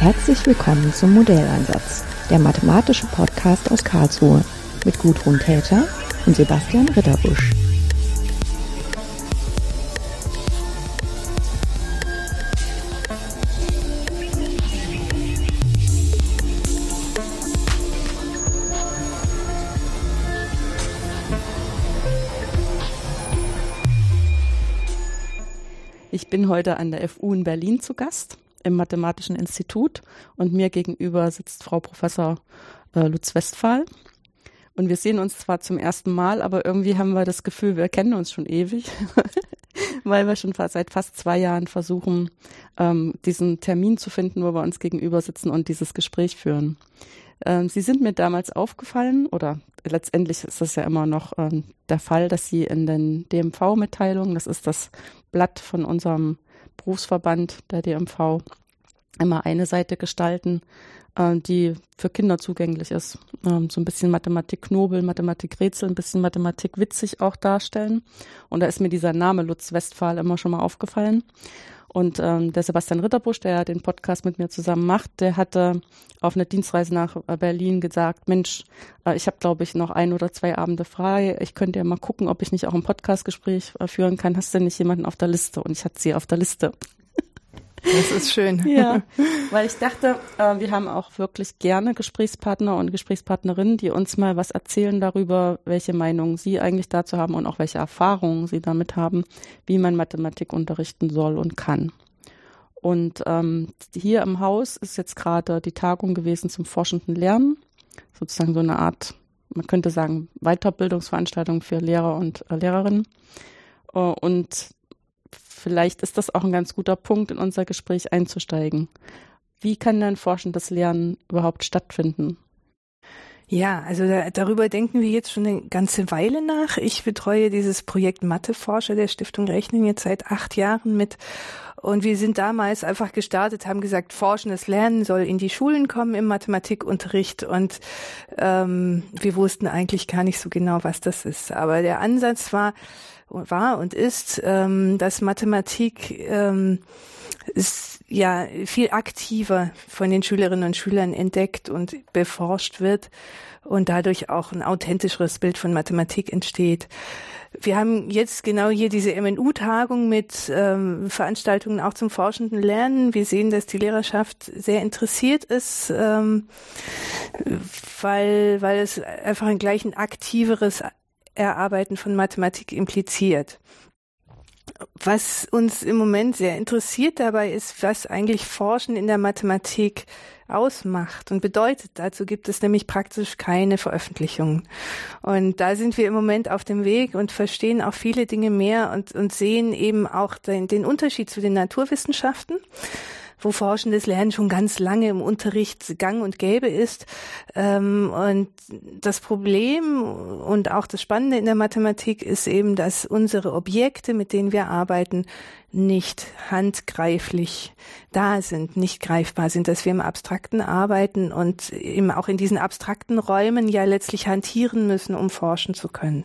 Herzlich willkommen zum Modelleinsatz, der mathematische Podcast aus Karlsruhe mit Gudrun Täter und Sebastian Ritterbusch. Ich bin heute an der FU in Berlin zu Gast im Mathematischen Institut und mir gegenüber sitzt Frau Professor äh, Lutz Westphal. Und wir sehen uns zwar zum ersten Mal, aber irgendwie haben wir das Gefühl, wir kennen uns schon ewig, weil wir schon seit fast zwei Jahren versuchen, ähm, diesen Termin zu finden, wo wir uns gegenüber sitzen und dieses Gespräch führen. Ähm, Sie sind mir damals aufgefallen, oder letztendlich ist das ja immer noch ähm, der Fall, dass Sie in den DMV-Mitteilungen, das ist das Blatt von unserem Berufsverband der DMV, immer eine Seite gestalten, äh, die für Kinder zugänglich ist. Ähm, so ein bisschen Mathematik-Knobel, Mathematik-Rätsel, ein bisschen Mathematik-witzig auch darstellen. Und da ist mir dieser Name Lutz Westphal immer schon mal aufgefallen. Und ähm, der Sebastian Ritterbusch, der den Podcast mit mir zusammen macht, der hatte auf einer Dienstreise nach äh, Berlin gesagt, Mensch, äh, ich habe, glaube ich, noch ein oder zwei Abende frei. Ich könnte ja mal gucken, ob ich nicht auch ein Podcastgespräch äh, führen kann. Hast du denn nicht jemanden auf der Liste? Und ich hatte sie auf der Liste. Das ist schön. Ja, weil ich dachte, äh, wir haben auch wirklich gerne Gesprächspartner und Gesprächspartnerinnen, die uns mal was erzählen darüber, welche Meinung sie eigentlich dazu haben und auch welche Erfahrungen sie damit haben, wie man Mathematik unterrichten soll und kann. Und ähm, hier im Haus ist jetzt gerade die Tagung gewesen zum forschenden Lernen, sozusagen so eine Art, man könnte sagen, Weiterbildungsveranstaltung für Lehrer und äh, Lehrerinnen. Äh, und vielleicht ist das auch ein ganz guter Punkt, in unser Gespräch einzusteigen. Wie kann denn forschendes Lernen überhaupt stattfinden? Ja, also da, darüber denken wir jetzt schon eine ganze Weile nach. Ich betreue dieses Projekt Matheforscher der Stiftung Rechnen jetzt seit acht Jahren mit. Und wir sind damals einfach gestartet, haben gesagt, forschendes Lernen soll in die Schulen kommen im Mathematikunterricht. Und ähm, wir wussten eigentlich gar nicht so genau, was das ist. Aber der Ansatz war, war und ist, ähm, dass Mathematik ähm, ist ja viel aktiver von den Schülerinnen und Schülern entdeckt und beforscht wird und dadurch auch ein authentischeres Bild von Mathematik entsteht. Wir haben jetzt genau hier diese MNU-Tagung mit ähm, Veranstaltungen auch zum forschenden Lernen. Wir sehen, dass die Lehrerschaft sehr interessiert ist, ähm, weil, weil es einfach ein gleich ein aktiveres Erarbeiten von Mathematik impliziert. Was uns im Moment sehr interessiert dabei ist, was eigentlich Forschen in der Mathematik ausmacht und bedeutet. Dazu gibt es nämlich praktisch keine Veröffentlichungen. Und da sind wir im Moment auf dem Weg und verstehen auch viele Dinge mehr und, und sehen eben auch den, den Unterschied zu den Naturwissenschaften wo forschendes Lernen schon ganz lange im Unterricht gang und gäbe ist. Ähm, und das Problem und auch das Spannende in der Mathematik ist eben, dass unsere Objekte, mit denen wir arbeiten, nicht handgreiflich da sind, nicht greifbar sind, dass wir im Abstrakten arbeiten und eben auch in diesen abstrakten Räumen ja letztlich hantieren müssen, um forschen zu können.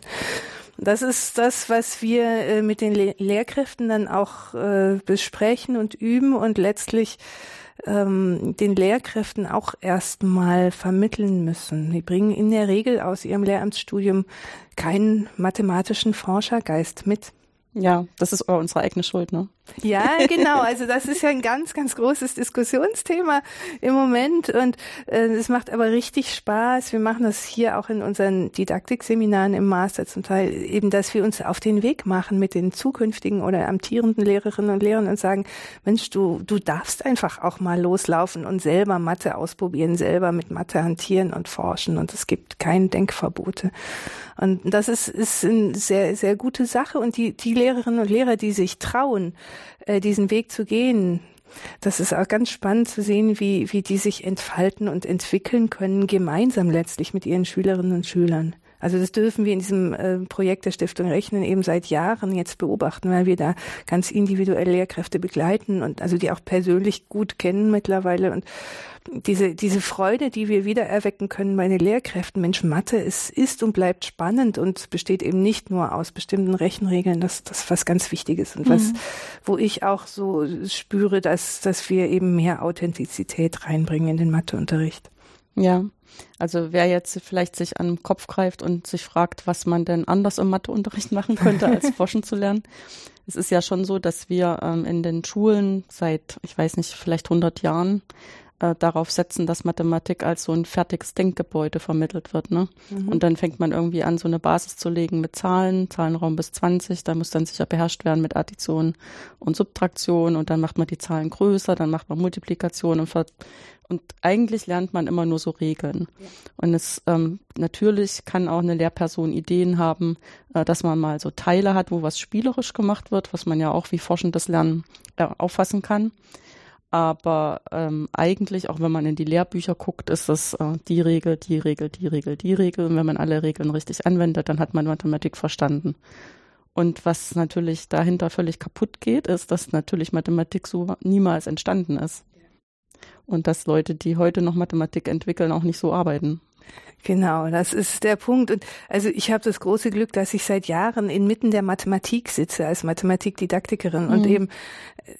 Das ist das, was wir äh, mit den Le Lehrkräften dann auch äh, besprechen und üben und letztlich ähm, den Lehrkräften auch erstmal vermitteln müssen. Die bringen in der Regel aus ihrem Lehramtsstudium keinen mathematischen Forschergeist mit. Ja, das ist unsere eigene Schuld, ne? Ja, genau. Also das ist ja ein ganz, ganz großes Diskussionsthema im Moment und äh, es macht aber richtig Spaß. Wir machen das hier auch in unseren Didaktikseminaren im Master zum Teil eben, dass wir uns auf den Weg machen mit den zukünftigen oder amtierenden Lehrerinnen und Lehrern und sagen, Mensch, du, du darfst einfach auch mal loslaufen und selber Mathe ausprobieren, selber mit Mathe hantieren und forschen und es gibt keine Denkverbote. Und das ist, ist eine sehr, sehr gute Sache und die, die Lehrerinnen und Lehrer, die sich trauen, äh, diesen Weg zu gehen. Das ist auch ganz spannend zu sehen, wie, wie die sich entfalten und entwickeln können, gemeinsam letztlich mit ihren Schülerinnen und Schülern. Also das dürfen wir in diesem äh, Projekt der Stiftung Rechnen eben seit Jahren jetzt beobachten, weil wir da ganz individuell Lehrkräfte begleiten und also die auch persönlich gut kennen mittlerweile und diese, diese Freude, die wir wieder erwecken können bei den Lehrkräften. Mensch, Mathe ist, ist und bleibt spannend und besteht eben nicht nur aus bestimmten Rechenregeln. Das, das ist was ganz Wichtiges und was, mhm. wo ich auch so spüre, dass, dass wir eben mehr Authentizität reinbringen in den Matheunterricht. Ja. Also wer jetzt vielleicht sich an den Kopf greift und sich fragt, was man denn anders im Matheunterricht machen könnte, als forschen zu lernen. Es ist ja schon so, dass wir ähm, in den Schulen seit, ich weiß nicht, vielleicht 100 Jahren äh, darauf setzen, dass Mathematik als so ein fertiges Denkgebäude vermittelt wird. Ne? Mhm. Und dann fängt man irgendwie an, so eine Basis zu legen mit Zahlen, Zahlenraum bis 20, da muss dann sicher beherrscht werden mit Addition und Subtraktion und dann macht man die Zahlen größer, dann macht man Multiplikation und, und eigentlich lernt man immer nur so Regeln. Ja. Und es ähm, natürlich kann auch eine Lehrperson Ideen haben, äh, dass man mal so Teile hat, wo was spielerisch gemacht wird, was man ja auch wie forschendes Lernen äh, auffassen kann. Aber ähm, eigentlich, auch wenn man in die Lehrbücher guckt, ist es äh, die Regel, die Regel, die Regel, die Regel. Und wenn man alle Regeln richtig anwendet, dann hat man Mathematik verstanden. Und was natürlich dahinter völlig kaputt geht, ist, dass natürlich Mathematik so niemals entstanden ist. Und dass Leute, die heute noch Mathematik entwickeln, auch nicht so arbeiten. Genau, das ist der Punkt. Und also ich habe das große Glück, dass ich seit Jahren inmitten der Mathematik sitze als Mathematikdidaktikerin mhm. und eben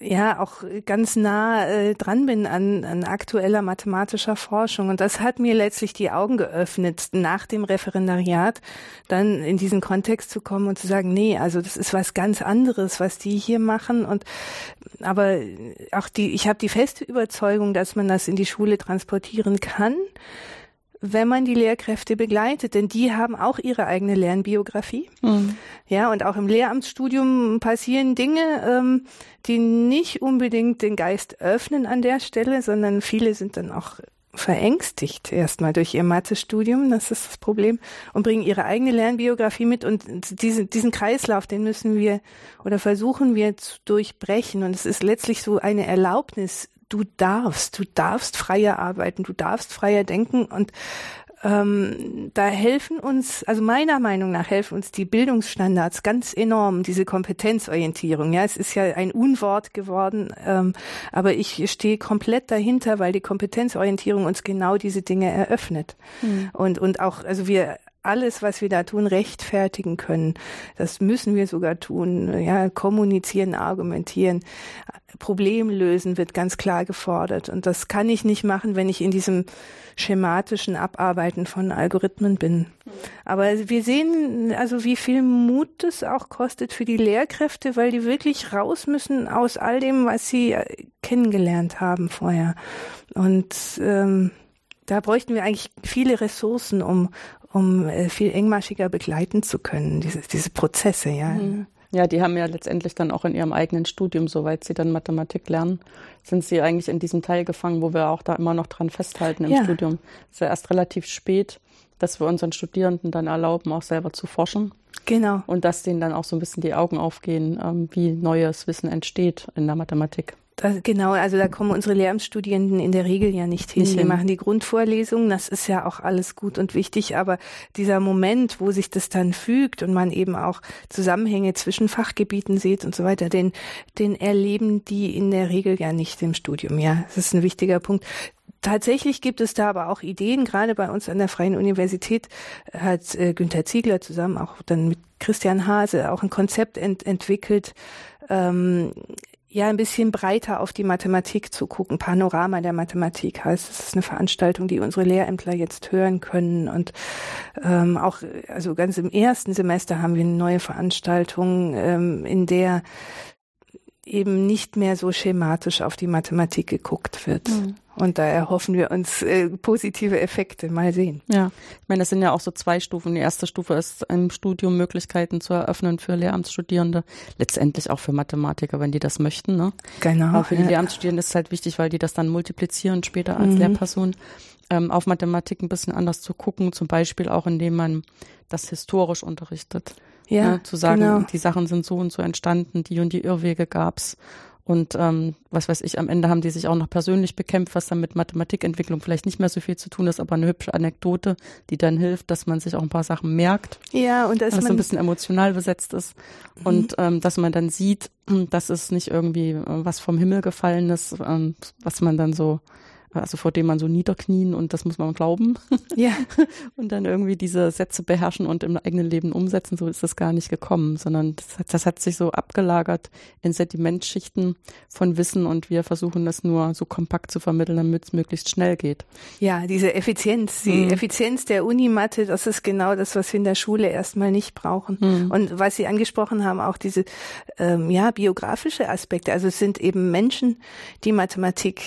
ja auch ganz nah äh, dran bin an, an aktueller mathematischer Forschung. Und das hat mir letztlich die Augen geöffnet, nach dem Referendariat dann in diesen Kontext zu kommen und zu sagen, nee, also das ist was ganz anderes, was die hier machen. Und aber auch die, ich habe die feste Überzeugung, dass man das in die Schule transportieren kann wenn man die Lehrkräfte begleitet, denn die haben auch ihre eigene Lernbiografie. Mhm. Ja, und auch im Lehramtsstudium passieren Dinge, ähm, die nicht unbedingt den Geist öffnen an der Stelle, sondern viele sind dann auch verängstigt erstmal durch ihr Mathestudium, das ist das Problem, und bringen ihre eigene Lernbiografie mit und diesen, diesen Kreislauf, den müssen wir oder versuchen wir zu durchbrechen und es ist letztlich so eine Erlaubnis, du darfst, du darfst freier arbeiten, du darfst freier denken und ähm, da helfen uns, also meiner Meinung nach helfen uns die Bildungsstandards ganz enorm, diese Kompetenzorientierung. Ja, es ist ja ein Unwort geworden, ähm, aber ich stehe komplett dahinter, weil die Kompetenzorientierung uns genau diese Dinge eröffnet. Mhm. Und, und auch, also wir alles, was wir da tun, rechtfertigen können. Das müssen wir sogar tun. Ja, kommunizieren, argumentieren, Problem lösen wird ganz klar gefordert. Und das kann ich nicht machen, wenn ich in diesem schematischen Abarbeiten von Algorithmen bin. Aber wir sehen also, wie viel Mut es auch kostet für die Lehrkräfte, weil die wirklich raus müssen aus all dem, was sie äh, kennengelernt haben vorher. Und ähm, da bräuchten wir eigentlich viele Ressourcen, um, um äh, viel engmaschiger begleiten zu können, diese, diese Prozesse, ja. Mhm. Ja, die haben ja letztendlich dann auch in ihrem eigenen Studium, soweit sie dann Mathematik lernen, sind sie eigentlich in diesem Teil gefangen, wo wir auch da immer noch dran festhalten im ja. Studium. Es ist ja erst relativ spät, dass wir unseren Studierenden dann erlauben, auch selber zu forschen. Genau. Und dass denen dann auch so ein bisschen die Augen aufgehen, ähm, wie neues Wissen entsteht in der Mathematik. Das, genau, also da kommen unsere Lehramtsstudierenden in der Regel ja nicht hin. Nicht Wir machen die Grundvorlesungen, das ist ja auch alles gut und wichtig, aber dieser Moment, wo sich das dann fügt und man eben auch Zusammenhänge zwischen Fachgebieten sieht und so weiter, den, den erleben die in der Regel ja nicht im Studium. Ja, das ist ein wichtiger Punkt. Tatsächlich gibt es da aber auch Ideen, gerade bei uns an der Freien Universität hat äh, Günther Ziegler zusammen auch dann mit Christian Hase auch ein Konzept ent entwickelt, ähm, ja ein bisschen breiter auf die Mathematik zu gucken. Panorama der Mathematik heißt, es ist eine Veranstaltung, die unsere Lehrämtler jetzt hören können. Und ähm, auch, also ganz im ersten Semester haben wir eine neue Veranstaltung, ähm, in der eben nicht mehr so schematisch auf die Mathematik geguckt wird. Mhm. Und da erhoffen wir uns äh, positive Effekte. Mal sehen. Ja, ich meine, das sind ja auch so zwei Stufen. Die erste Stufe ist im Studium Möglichkeiten zu eröffnen für Lehramtsstudierende, letztendlich auch für Mathematiker, wenn die das möchten. Ne? Genau. Aber für die ja. Lehramtsstudierenden ist es halt wichtig, weil die das dann multiplizieren später als mhm. Lehrperson. Ähm, auf Mathematik ein bisschen anders zu gucken, zum Beispiel auch indem man das historisch unterrichtet. Ja, ne? zu sagen, genau. die Sachen sind so und so entstanden, die und die Irrwege gab's Und ähm, was weiß ich, am Ende haben die sich auch noch persönlich bekämpft, was dann mit Mathematikentwicklung vielleicht nicht mehr so viel zu tun ist, aber eine hübsche Anekdote, die dann hilft, dass man sich auch ein paar Sachen merkt. Ja, und dass man so ein bisschen emotional besetzt ist. Mhm. Und ähm, dass man dann sieht, dass es nicht irgendwie äh, was vom Himmel gefallen ist, ähm, was man dann so also vor dem man so niederknien und das muss man glauben. Ja. und dann irgendwie diese Sätze beherrschen und im eigenen Leben umsetzen, so ist das gar nicht gekommen, sondern das hat, das hat sich so abgelagert in Sedimentschichten von Wissen und wir versuchen das nur so kompakt zu vermitteln, damit es möglichst schnell geht. Ja, diese Effizienz, die mhm. Effizienz der Unimatte, das ist genau das, was wir in der Schule erstmal nicht brauchen. Mhm. Und was Sie angesprochen haben, auch diese ähm, ja biografische Aspekte. Also es sind eben Menschen, die Mathematik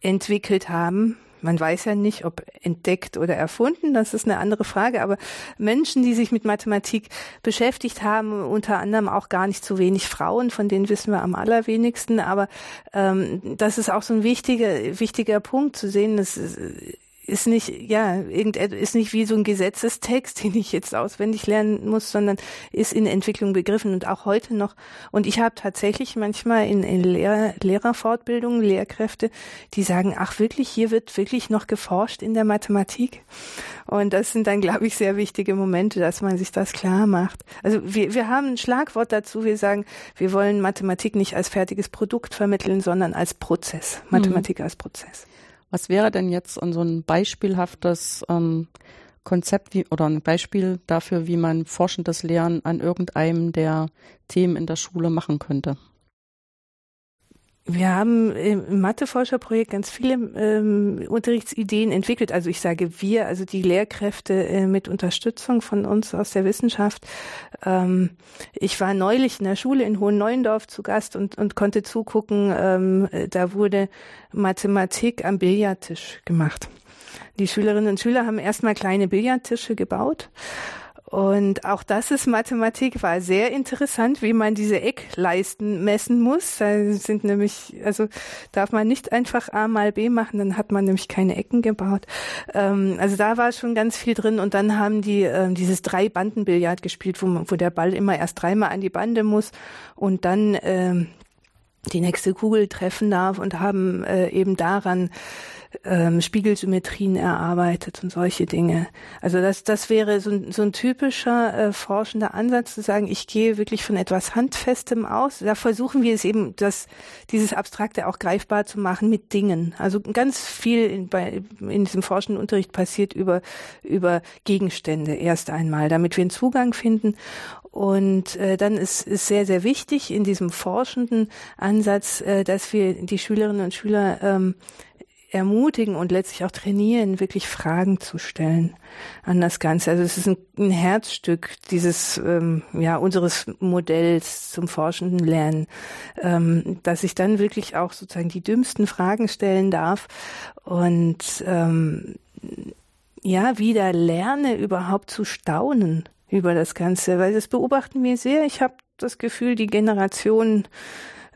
entwickelt haben. Man weiß ja nicht, ob entdeckt oder erfunden, das ist eine andere Frage, aber Menschen, die sich mit Mathematik beschäftigt haben, unter anderem auch gar nicht so wenig Frauen, von denen wissen wir am allerwenigsten, aber ähm, das ist auch so ein wichtiger, wichtiger Punkt zu sehen, dass ist nicht, ja, ist nicht wie so ein Gesetzestext, den ich jetzt auswendig lernen muss, sondern ist in Entwicklung begriffen und auch heute noch. Und ich habe tatsächlich manchmal in, in Lehrer, Lehrerfortbildungen Lehrkräfte, die sagen, ach wirklich, hier wird wirklich noch geforscht in der Mathematik. Und das sind dann, glaube ich, sehr wichtige Momente, dass man sich das klar macht. Also wir, wir haben ein Schlagwort dazu, wir sagen, wir wollen Mathematik nicht als fertiges Produkt vermitteln, sondern als Prozess. Mathematik mhm. als Prozess. Was wäre denn jetzt so ein beispielhaftes ähm, Konzept wie, oder ein Beispiel dafür, wie man forschendes Lernen an irgendeinem der Themen in der Schule machen könnte? Wir haben im Matheforscherprojekt ganz viele ähm, Unterrichtsideen entwickelt. Also ich sage wir, also die Lehrkräfte äh, mit Unterstützung von uns aus der Wissenschaft. Ähm, ich war neulich in der Schule in Hohenneuendorf zu Gast und, und konnte zugucken. Ähm, da wurde Mathematik am Billardtisch gemacht. Die Schülerinnen und Schüler haben erstmal kleine Billardtische gebaut und auch das ist Mathematik, war sehr interessant, wie man diese Eckleisten messen muss. Da sind nämlich, also darf man nicht einfach A mal B machen, dann hat man nämlich keine Ecken gebaut. Ähm, also da war schon ganz viel drin. Und dann haben die ähm, dieses Drei-Banden-Billard gespielt, wo, wo der Ball immer erst dreimal an die Bande muss und dann ähm, die nächste Kugel treffen darf und haben äh, eben daran ähm, Spiegelsymmetrien erarbeitet und solche Dinge. Also das, das wäre so ein, so ein typischer äh, forschender Ansatz zu sagen, ich gehe wirklich von etwas Handfestem aus. Da versuchen wir es eben, das, dieses Abstrakte auch greifbar zu machen mit Dingen. Also ganz viel in, bei, in diesem forschenden Unterricht passiert über, über Gegenstände erst einmal, damit wir einen Zugang finden. Und äh, dann ist, ist sehr, sehr wichtig in diesem forschenden Ansatz, äh, dass wir die Schülerinnen und Schüler ähm, ermutigen und letztlich auch trainieren, wirklich Fragen zu stellen an das Ganze. Also es ist ein, ein Herzstück dieses ähm, ja unseres Modells zum forschenden Lernen, ähm, dass ich dann wirklich auch sozusagen die dümmsten Fragen stellen darf und ähm, ja wieder lerne überhaupt zu staunen über das Ganze, weil das beobachten wir sehr. Ich habe das Gefühl, die Generation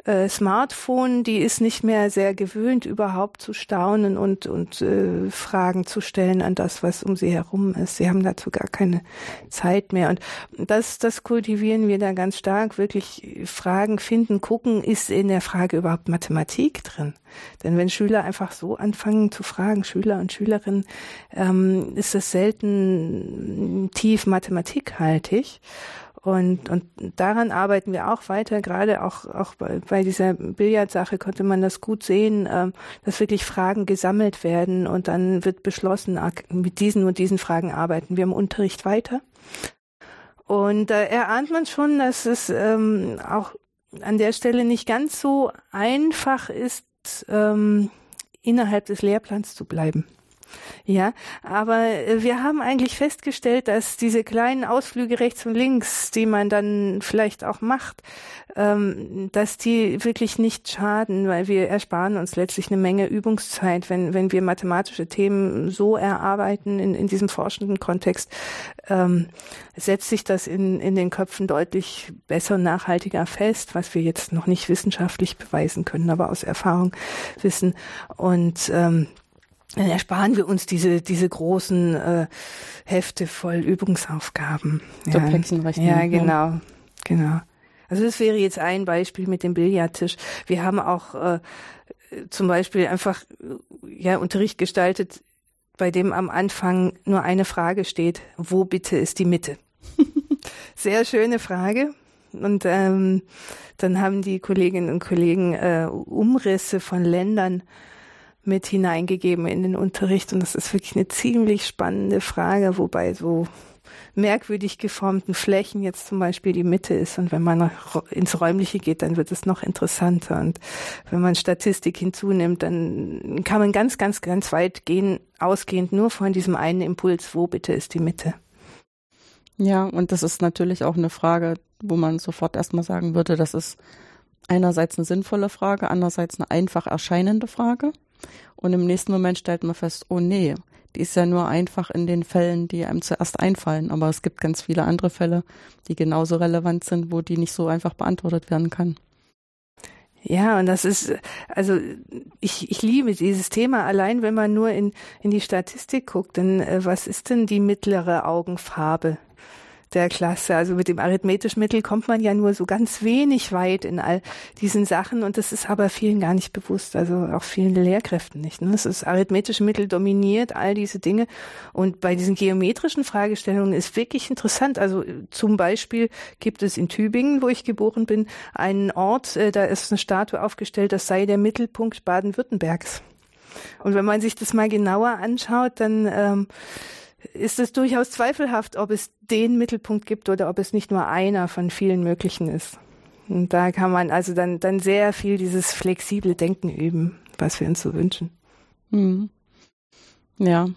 äh, Smartphone, die ist nicht mehr sehr gewöhnt, überhaupt zu staunen und, und äh, Fragen zu stellen an das, was um sie herum ist. Sie haben dazu gar keine Zeit mehr. Und das, das kultivieren wir da ganz stark, wirklich Fragen finden, gucken, ist in der Frage überhaupt Mathematik drin? Denn wenn Schüler einfach so anfangen zu fragen, Schüler und Schülerinnen, ähm, ist das selten tief mathematikhaltig. Und, und daran arbeiten wir auch weiter. Gerade auch, auch bei, bei dieser Billardsache konnte man das gut sehen, äh, dass wirklich Fragen gesammelt werden und dann wird beschlossen, mit diesen und diesen Fragen arbeiten wir im Unterricht weiter. Und da äh, erahnt man schon, dass es ähm, auch an der Stelle nicht ganz so einfach ist, ähm, innerhalb des Lehrplans zu bleiben. Ja, aber äh, wir haben eigentlich festgestellt, dass diese kleinen Ausflüge rechts und links, die man dann vielleicht auch macht, ähm, dass die wirklich nicht schaden, weil wir ersparen uns letztlich eine Menge Übungszeit, wenn, wenn wir mathematische Themen so erarbeiten in, in diesem forschenden Kontext, ähm, setzt sich das in, in den Köpfen deutlich besser und nachhaltiger fest, was wir jetzt noch nicht wissenschaftlich beweisen können, aber aus Erfahrung wissen. Und ähm, dann ersparen wir uns diese, diese großen äh, Hefte voll Übungsaufgaben. Ja, ja, genau, genau. Also das wäre jetzt ein Beispiel mit dem Billardtisch. Wir haben auch äh, zum Beispiel einfach ja Unterricht gestaltet, bei dem am Anfang nur eine Frage steht: Wo bitte ist die Mitte? Sehr schöne Frage. Und ähm, dann haben die Kolleginnen und Kollegen äh, Umrisse von Ländern mit hineingegeben in den Unterricht. Und das ist wirklich eine ziemlich spannende Frage, wobei so merkwürdig geformten Flächen jetzt zum Beispiel die Mitte ist. Und wenn man ins Räumliche geht, dann wird es noch interessanter. Und wenn man Statistik hinzunimmt, dann kann man ganz, ganz, ganz weit gehen, ausgehend nur von diesem einen Impuls, wo bitte ist die Mitte. Ja, und das ist natürlich auch eine Frage, wo man sofort erstmal sagen würde, das ist einerseits eine sinnvolle Frage, andererseits eine einfach erscheinende Frage. Und im nächsten Moment stellt man fest, oh nee, die ist ja nur einfach in den Fällen, die einem zuerst einfallen. Aber es gibt ganz viele andere Fälle, die genauso relevant sind, wo die nicht so einfach beantwortet werden kann. Ja, und das ist, also ich, ich liebe dieses Thema, allein wenn man nur in, in die Statistik guckt, denn äh, was ist denn die mittlere Augenfarbe der Klasse. Also mit dem arithmetischen Mittel kommt man ja nur so ganz wenig weit in all diesen Sachen und das ist aber vielen gar nicht bewusst, also auch vielen Lehrkräften nicht. Ne? Das arithmetische Mittel dominiert all diese Dinge und bei diesen geometrischen Fragestellungen ist wirklich interessant. Also zum Beispiel gibt es in Tübingen, wo ich geboren bin, einen Ort, äh, da ist eine Statue aufgestellt, das sei der Mittelpunkt Baden-Württembergs. Und wenn man sich das mal genauer anschaut, dann ähm, ist es durchaus zweifelhaft, ob es den Mittelpunkt gibt oder ob es nicht nur einer von vielen möglichen ist. Und da kann man also dann, dann sehr viel dieses flexible Denken üben, was wir uns so wünschen. Mhm. Ja.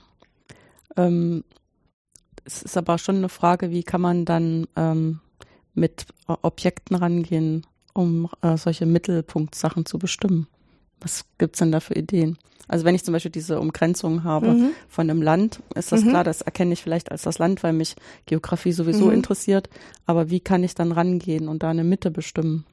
Ähm, es ist aber schon eine Frage, wie kann man dann ähm, mit Objekten rangehen, um äh, solche Mittelpunktsachen zu bestimmen? Was gibt's denn da für Ideen? Also wenn ich zum Beispiel diese Umgrenzung habe mhm. von einem Land, ist das mhm. klar, das erkenne ich vielleicht als das Land, weil mich Geografie sowieso mhm. interessiert. Aber wie kann ich dann rangehen und da eine Mitte bestimmen?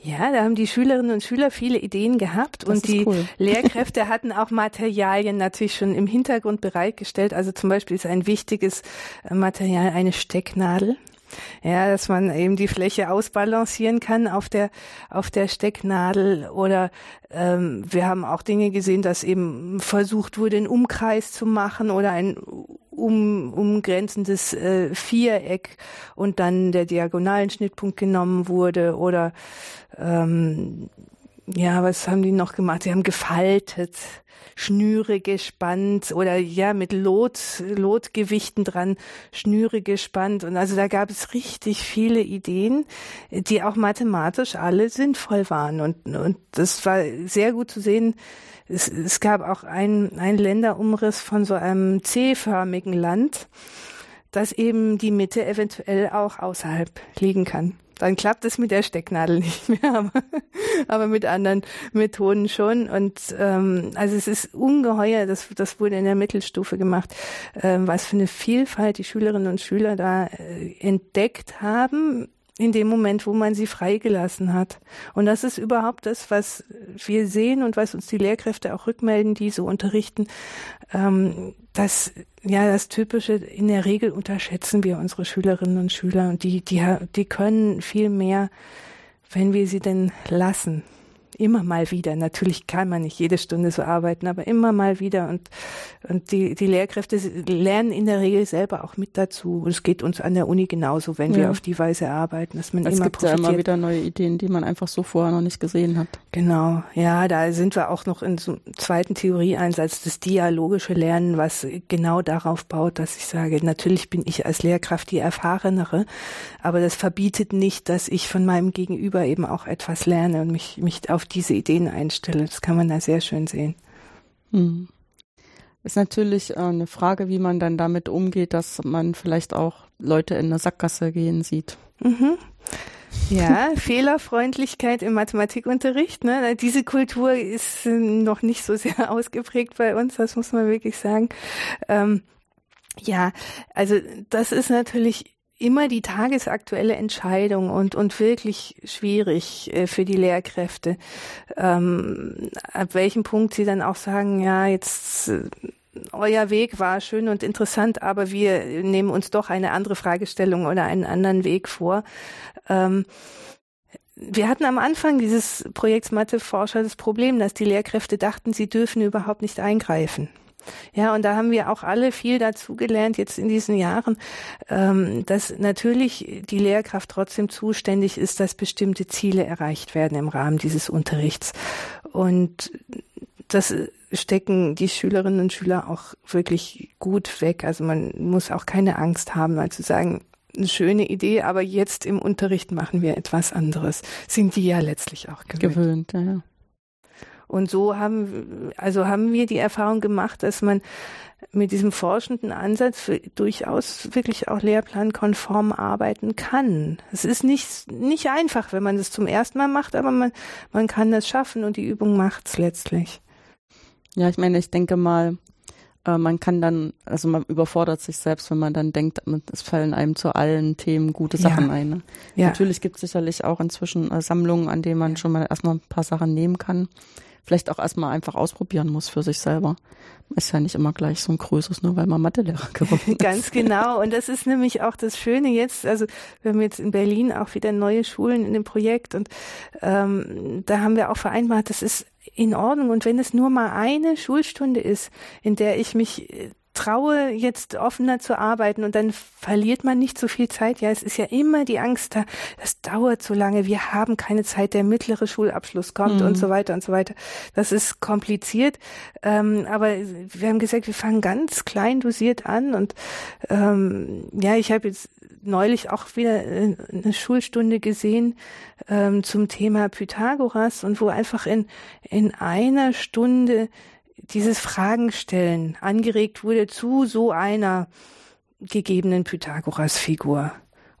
Ja, da haben die Schülerinnen und Schüler viele Ideen gehabt das und die cool. Lehrkräfte hatten auch Materialien natürlich schon im Hintergrund bereitgestellt. Also zum Beispiel ist ein wichtiges Material eine Stecknadel. Ja, dass man eben die Fläche ausbalancieren kann auf der auf der Stecknadel oder ähm, wir haben auch Dinge gesehen, dass eben versucht wurde, einen Umkreis zu machen oder ein um, umgrenzendes äh, Viereck und dann der diagonalen Schnittpunkt genommen wurde oder ähm, ja, was haben die noch gemacht? Sie haben gefaltet, Schnüre gespannt oder ja, mit Lot, Lotgewichten dran Schnüre gespannt. Und also da gab es richtig viele Ideen, die auch mathematisch alle sinnvoll waren. Und, und das war sehr gut zu sehen. Es, es gab auch einen, einen Länderumriss von so einem C-förmigen Land, dass eben die Mitte eventuell auch außerhalb liegen kann dann klappt es mit der Stecknadel nicht mehr, aber, aber mit anderen Methoden schon. Und ähm, also es ist ungeheuer, das, das wurde in der Mittelstufe gemacht, ähm, was für eine Vielfalt die Schülerinnen und Schüler da äh, entdeckt haben in dem Moment, wo man sie freigelassen hat. Und das ist überhaupt das, was wir sehen und was uns die Lehrkräfte auch rückmelden, die so unterrichten. Ähm, das, ja, das Typische, in der Regel unterschätzen wir unsere Schülerinnen und Schüler und die, die, die können viel mehr, wenn wir sie denn lassen immer mal wieder. Natürlich kann man nicht jede Stunde so arbeiten, aber immer mal wieder. Und, und die, die Lehrkräfte lernen in der Regel selber auch mit dazu. Und es geht uns an der Uni genauso, wenn ja. wir auf die Weise arbeiten, dass man es immer gibt profitiert. ja immer wieder neue Ideen, die man einfach so vorher noch nicht gesehen hat. Genau, ja, da sind wir auch noch in so einem zweiten Theorieeinsatz, das dialogische Lernen, was genau darauf baut, dass ich sage, natürlich bin ich als Lehrkraft die Erfahrenere, aber das verbietet nicht, dass ich von meinem Gegenüber eben auch etwas lerne und mich, mich auf diese Ideen einstelle. Das kann man da sehr schön sehen. Hm. Ist natürlich äh, eine Frage, wie man dann damit umgeht, dass man vielleicht auch Leute in eine Sackgasse gehen sieht. Mhm. Ja, Fehlerfreundlichkeit im Mathematikunterricht. Ne? Diese Kultur ist noch nicht so sehr ausgeprägt bei uns, das muss man wirklich sagen. Ähm, ja, also das ist natürlich immer die tagesaktuelle Entscheidung und, und wirklich schwierig äh, für die Lehrkräfte, ähm, ab welchem Punkt sie dann auch sagen, ja, jetzt äh, euer Weg war schön und interessant, aber wir nehmen uns doch eine andere Fragestellung oder einen anderen Weg vor. Ähm, wir hatten am Anfang dieses Projekts Matheforscher das Problem, dass die Lehrkräfte dachten, sie dürfen überhaupt nicht eingreifen. Ja, und da haben wir auch alle viel dazugelernt jetzt in diesen Jahren, ähm, dass natürlich die Lehrkraft trotzdem zuständig ist, dass bestimmte Ziele erreicht werden im Rahmen dieses Unterrichts. Und das stecken die Schülerinnen und Schüler auch wirklich gut weg. Also man muss auch keine Angst haben, mal zu sagen, eine schöne Idee, aber jetzt im Unterricht machen wir etwas anderes. Sind die ja letztlich auch gewöhnt. Gewöhnt, ja. Und so haben, also haben wir die Erfahrung gemacht, dass man mit diesem forschenden Ansatz durchaus wirklich auch lehrplankonform arbeiten kann. Es ist nicht, nicht einfach, wenn man das zum ersten Mal macht, aber man, man kann das schaffen und die Übung macht's letztlich. Ja, ich meine, ich denke mal, äh, man kann dann, also man überfordert sich selbst, wenn man dann denkt, es fallen einem zu allen Themen gute Sachen ja. ein. Ne? Ja. Natürlich gibt es sicherlich auch inzwischen äh, Sammlungen, an denen man schon mal erstmal ein paar Sachen nehmen kann vielleicht auch erstmal einfach ausprobieren muss für sich selber. Ist ja nicht immer gleich so ein Größeres, nur weil man Mathelehrer geworden ist. Ganz genau. Und das ist nämlich auch das Schöne jetzt. Also wir haben jetzt in Berlin auch wieder neue Schulen in dem Projekt und ähm, da haben wir auch vereinbart, das ist in Ordnung. Und wenn es nur mal eine Schulstunde ist, in der ich mich äh, traue, jetzt offener zu arbeiten und dann verliert man nicht so viel Zeit. Ja, es ist ja immer die Angst da, das dauert so lange, wir haben keine Zeit, der mittlere Schulabschluss kommt mhm. und so weiter und so weiter. Das ist kompliziert, ähm, aber wir haben gesagt, wir fangen ganz klein dosiert an und ähm, ja, ich habe jetzt neulich auch wieder äh, eine Schulstunde gesehen ähm, zum Thema Pythagoras und wo einfach in, in einer Stunde dieses Fragenstellen angeregt wurde zu so einer gegebenen Pythagoras-Figur.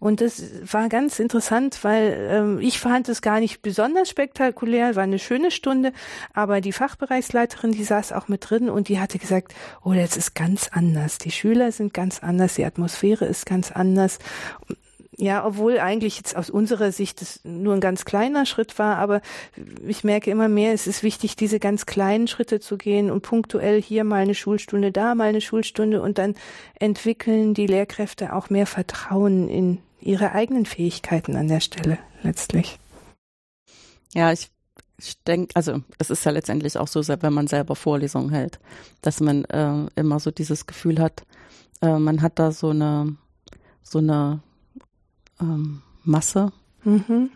Und das war ganz interessant, weil ähm, ich fand es gar nicht besonders spektakulär, war eine schöne Stunde, aber die Fachbereichsleiterin, die saß auch mit drin und die hatte gesagt, oh, das ist ganz anders. Die Schüler sind ganz anders, die Atmosphäre ist ganz anders. Ja, obwohl eigentlich jetzt aus unserer Sicht es nur ein ganz kleiner Schritt war, aber ich merke immer mehr, es ist wichtig, diese ganz kleinen Schritte zu gehen und punktuell hier mal eine Schulstunde, da mal eine Schulstunde und dann entwickeln die Lehrkräfte auch mehr Vertrauen in ihre eigenen Fähigkeiten an der Stelle letztlich. Ja, ich ich denke, also es ist ja letztendlich auch so, wenn man selber Vorlesungen hält, dass man äh, immer so dieses Gefühl hat, äh, man hat da so eine so eine ähm, Masse, mhm.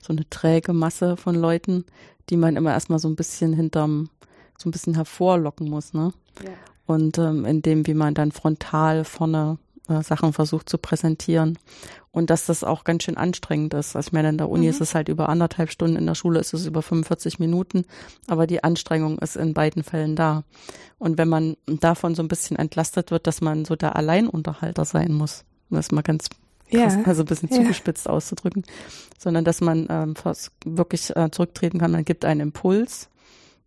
so eine träge Masse von Leuten, die man immer erstmal so ein bisschen hinterm, so ein bisschen hervorlocken muss, ne? Ja. Und ähm, in dem, wie man dann frontal vorne äh, Sachen versucht zu präsentieren. Und dass das auch ganz schön anstrengend ist. Also ich meine, in der Uni mhm. ist es halt über anderthalb Stunden, in der Schule ist es über 45 Minuten, aber die Anstrengung ist in beiden Fällen da. Und wenn man davon so ein bisschen entlastet wird, dass man so der Alleinunterhalter sein muss, das ist mal ganz ja. also ein bisschen zugespitzt ja. auszudrücken, sondern dass man ähm, wirklich äh, zurücktreten kann. Man gibt einen Impuls.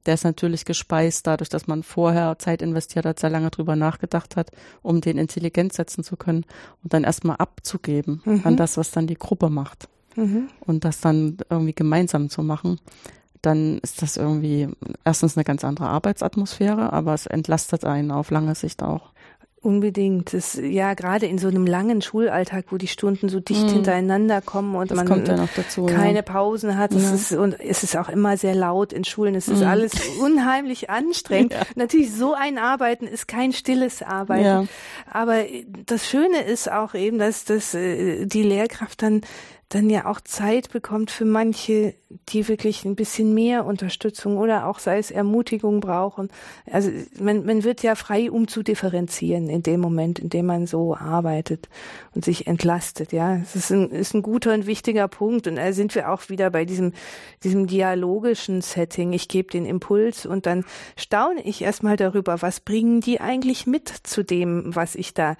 Der ist natürlich gespeist dadurch, dass man vorher Zeit investiert hat, sehr lange drüber nachgedacht hat, um den intelligent setzen zu können und dann erstmal abzugeben mhm. an das, was dann die Gruppe macht. Mhm. Und das dann irgendwie gemeinsam zu machen dann ist das irgendwie erstens eine ganz andere Arbeitsatmosphäre, aber es entlastet einen auf lange Sicht auch. Unbedingt. Das, ja, gerade in so einem langen Schulalltag, wo die Stunden so dicht mhm. hintereinander kommen und das man ja dazu, keine ja. Pausen hat. Ja. Ist, und es ist auch immer sehr laut in Schulen. Es ist mhm. alles unheimlich anstrengend. Natürlich, so ein Arbeiten ist kein stilles Arbeiten. Aber das Schöne ist auch eben, dass, dass äh, die Lehrkraft dann dann ja auch Zeit bekommt für manche, die wirklich ein bisschen mehr Unterstützung oder auch sei es Ermutigung brauchen. Also man, man wird ja frei, um zu differenzieren in dem Moment, in dem man so arbeitet und sich entlastet. Ja, es ist ein, ist ein guter und wichtiger Punkt. Und da sind wir auch wieder bei diesem, diesem dialogischen Setting. Ich gebe den Impuls und dann staune ich erstmal darüber, was bringen die eigentlich mit zu dem, was ich da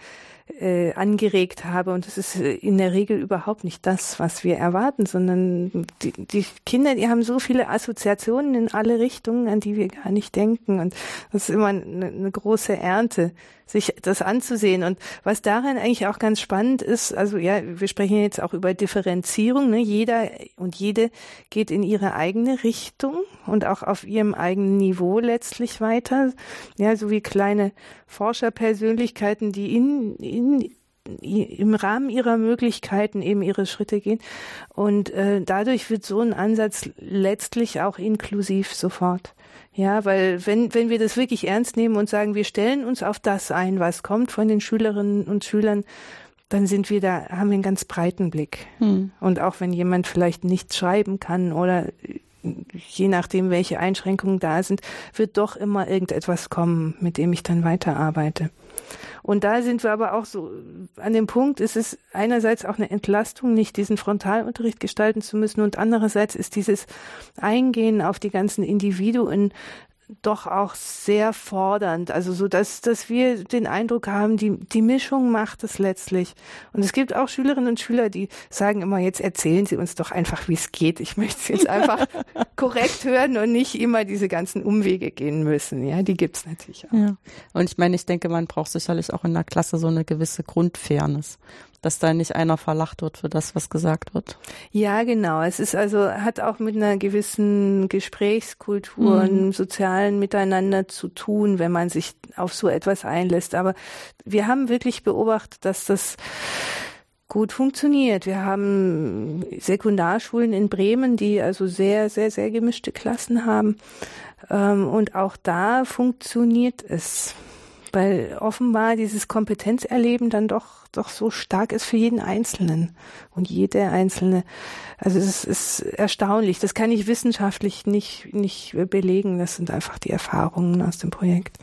äh, angeregt habe. Und das ist äh, in der Regel überhaupt nicht das, was wir erwarten, sondern die, die Kinder, die haben so viele Assoziationen in alle Richtungen, an die wir gar nicht denken. Und das ist immer eine, eine große Ernte, sich das anzusehen. Und was daran eigentlich auch ganz spannend ist, also ja, wir sprechen jetzt auch über Differenzierung. Ne? Jeder und jede geht in ihre eigene Richtung und auch auf ihrem eigenen Niveau letztlich weiter. Ja, so wie kleine Forscherpersönlichkeiten, die in, in im Rahmen ihrer Möglichkeiten eben ihre Schritte gehen. Und äh, dadurch wird so ein Ansatz letztlich auch inklusiv sofort. Ja, weil wenn, wenn wir das wirklich ernst nehmen und sagen, wir stellen uns auf das ein, was kommt von den Schülerinnen und Schülern, dann sind wir da, haben wir einen ganz breiten Blick. Hm. Und auch wenn jemand vielleicht nicht schreiben kann oder je nachdem, welche Einschränkungen da sind, wird doch immer irgendetwas kommen, mit dem ich dann weiterarbeite. Und da sind wir aber auch so an dem Punkt, ist es einerseits auch eine Entlastung, nicht diesen Frontalunterricht gestalten zu müssen und andererseits ist dieses Eingehen auf die ganzen Individuen doch auch sehr fordernd. Also so, dass, dass wir den Eindruck haben, die, die Mischung macht es letztlich. Und es gibt auch Schülerinnen und Schüler, die sagen immer, jetzt erzählen Sie uns doch einfach, wie es geht. Ich möchte es jetzt einfach korrekt hören und nicht immer diese ganzen Umwege gehen müssen. Ja, die gibt's natürlich auch. Ja. Und ich meine, ich denke, man braucht sicherlich auch in der Klasse so eine gewisse Grundfairness dass da nicht einer verlacht wird für das, was gesagt wird. Ja, genau. Es ist also, hat auch mit einer gewissen Gesprächskultur, mhm. einem sozialen Miteinander zu tun, wenn man sich auf so etwas einlässt. Aber wir haben wirklich beobachtet, dass das gut funktioniert. Wir haben Sekundarschulen in Bremen, die also sehr, sehr, sehr gemischte Klassen haben. Ähm, und auch da funktioniert es weil offenbar dieses Kompetenzerleben dann doch doch so stark ist für jeden Einzelnen und jede Einzelne. Also es ist erstaunlich. Das kann ich wissenschaftlich nicht nicht belegen. Das sind einfach die Erfahrungen aus dem Projekt.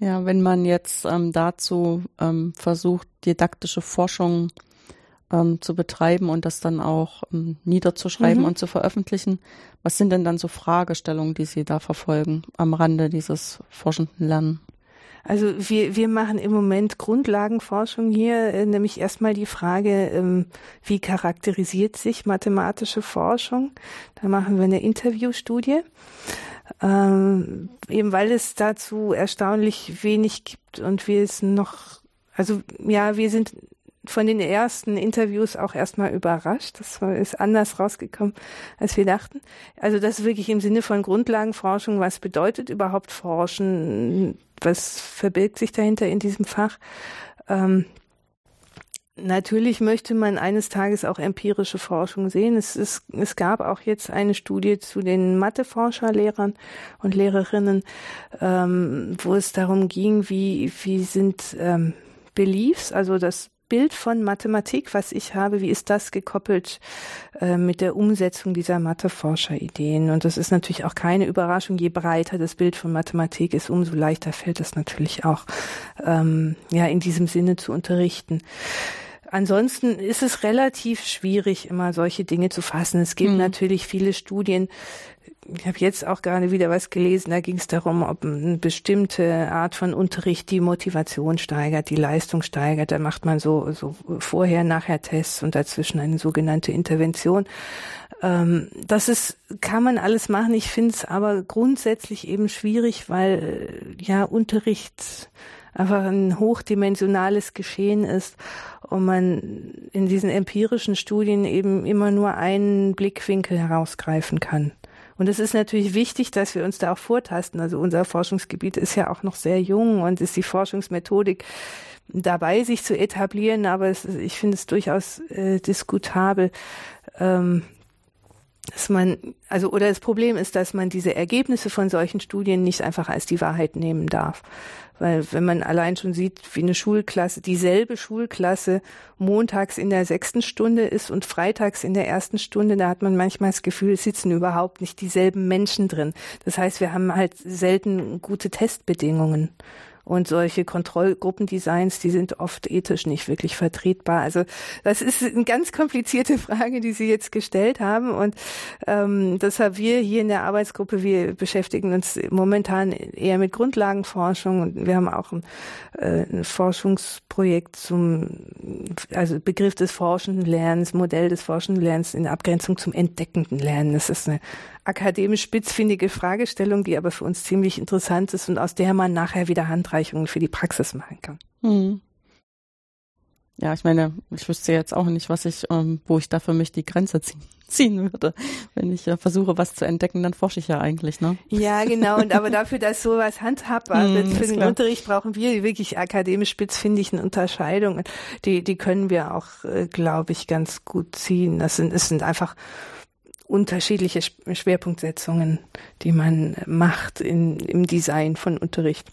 Ja, wenn man jetzt ähm, dazu ähm, versucht, didaktische Forschung ähm, zu betreiben und das dann auch ähm, niederzuschreiben mhm. und zu veröffentlichen, was sind denn dann so Fragestellungen, die Sie da verfolgen am Rande dieses forschenden Lernen? Also wir, wir machen im Moment Grundlagenforschung hier, äh, nämlich erstmal die Frage, ähm, wie charakterisiert sich mathematische Forschung? Da machen wir eine Interviewstudie. Ähm, eben weil es dazu erstaunlich wenig gibt und wir es noch, also ja, wir sind von den ersten Interviews auch erstmal überrascht. Das ist anders rausgekommen, als wir dachten. Also das wirklich im Sinne von Grundlagenforschung, was bedeutet überhaupt Forschen? Was verbirgt sich dahinter in diesem Fach? Ähm, Natürlich möchte man eines Tages auch empirische Forschung sehen. Es, ist, es gab auch jetzt eine Studie zu den Matheforscherlehrern und Lehrerinnen, ähm, wo es darum ging, wie, wie sind ähm, Beliefs, also das Bild von Mathematik, was ich habe, wie ist das gekoppelt äh, mit der Umsetzung dieser Matheforscher-Ideen? Und das ist natürlich auch keine Überraschung. Je breiter das Bild von Mathematik ist, umso leichter fällt es natürlich auch, ähm, ja, in diesem Sinne zu unterrichten. Ansonsten ist es relativ schwierig, immer solche Dinge zu fassen. Es gibt mhm. natürlich viele Studien, ich habe jetzt auch gerade wieder was gelesen, da ging es darum, ob eine bestimmte Art von Unterricht die Motivation steigert, die Leistung steigert. Da macht man so, so vorher, nachher Tests und dazwischen eine sogenannte Intervention. Ähm, das ist, kann man alles machen. Ich finde es aber grundsätzlich eben schwierig, weil ja Unterricht einfach ein hochdimensionales Geschehen ist und man in diesen empirischen Studien eben immer nur einen Blickwinkel herausgreifen kann. Und es ist natürlich wichtig, dass wir uns da auch vortasten. Also unser Forschungsgebiet ist ja auch noch sehr jung und ist die Forschungsmethodik dabei, sich zu etablieren. Aber es, ich finde es durchaus äh, diskutabel, ähm, dass man, also, oder das Problem ist, dass man diese Ergebnisse von solchen Studien nicht einfach als die Wahrheit nehmen darf. Weil wenn man allein schon sieht, wie eine Schulklasse, dieselbe Schulklasse montags in der sechsten Stunde ist und freitags in der ersten Stunde, da hat man manchmal das Gefühl, es sitzen überhaupt nicht dieselben Menschen drin. Das heißt, wir haben halt selten gute Testbedingungen. Und solche Kontrollgruppendesigns, die sind oft ethisch nicht wirklich vertretbar. Also das ist eine ganz komplizierte Frage, die Sie jetzt gestellt haben. Und ähm, deshalb wir hier in der Arbeitsgruppe, wir beschäftigen uns momentan eher mit Grundlagenforschung und wir haben auch ein, äh, ein Forschungsprojekt zum also Begriff des forschenden Lernens, Modell des forschenden Lernens in Abgrenzung zum entdeckenden Lernen. Das ist eine akademisch spitzfindige Fragestellung, die aber für uns ziemlich interessant ist und aus der man nachher wieder Handreichungen für die Praxis machen kann. Mhm. Ja, ich meine, ich wüsste jetzt auch nicht, was ich, ähm, wo ich da für mich die Grenze ziehen, ziehen würde. Wenn ich äh, versuche, was zu entdecken, dann forsche ich ja eigentlich, ne? Ja, genau. Und aber dafür, dass sowas handhabbar mm, wird für den klar. Unterricht, brauchen wir wirklich akademisch spitzfindigen Unterscheidungen. Die, die können wir auch, äh, glaube ich, ganz gut ziehen. Das sind, es sind einfach unterschiedliche Schwerpunktsetzungen, die man macht in, im Design von Unterricht.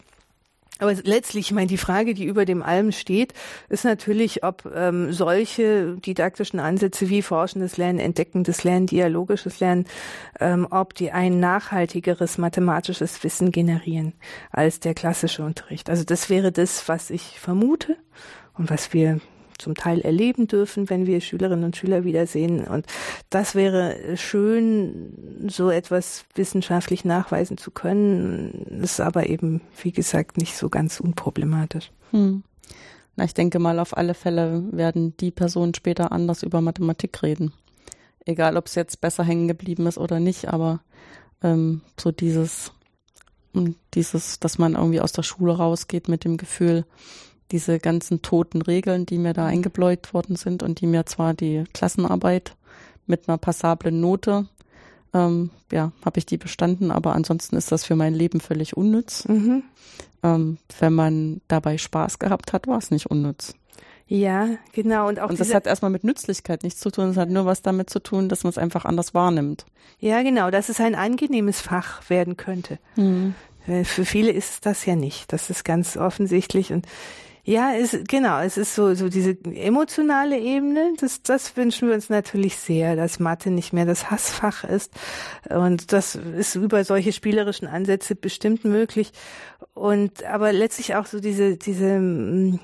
Aber letztlich, ich meine, die Frage, die über dem allem steht, ist natürlich, ob ähm, solche didaktischen Ansätze wie forschendes Lernen, entdeckendes Lernen, dialogisches Lernen, ähm, ob die ein nachhaltigeres mathematisches Wissen generieren als der klassische Unterricht. Also das wäre das, was ich vermute und was wir zum Teil erleben dürfen, wenn wir Schülerinnen und Schüler wiedersehen. Und das wäre schön, so etwas wissenschaftlich nachweisen zu können. Ist aber eben, wie gesagt, nicht so ganz unproblematisch. Hm. Na, ich denke mal, auf alle Fälle werden die Personen später anders über Mathematik reden. Egal, ob es jetzt besser hängen geblieben ist oder nicht, aber ähm, so dieses, dieses, dass man irgendwie aus der Schule rausgeht mit dem Gefühl, diese ganzen toten Regeln, die mir da eingebläut worden sind und die mir zwar die Klassenarbeit mit einer passablen Note, ähm, ja, habe ich die bestanden, aber ansonsten ist das für mein Leben völlig unnütz. Mhm. Ähm, wenn man dabei Spaß gehabt hat, war es nicht unnütz. Ja, genau. Und auch und das hat erstmal mit Nützlichkeit nichts zu tun, es hat nur was damit zu tun, dass man es einfach anders wahrnimmt. Ja, genau, dass es ein angenehmes Fach werden könnte. Mhm. Für viele ist es das ja nicht. Das ist ganz offensichtlich. Und ja, es, genau, es ist so, so diese emotionale Ebene, das, das wünschen wir uns natürlich sehr, dass Mathe nicht mehr das Hassfach ist. Und das ist über solche spielerischen Ansätze bestimmt möglich. Und, aber letztlich auch so diese, diese, mm,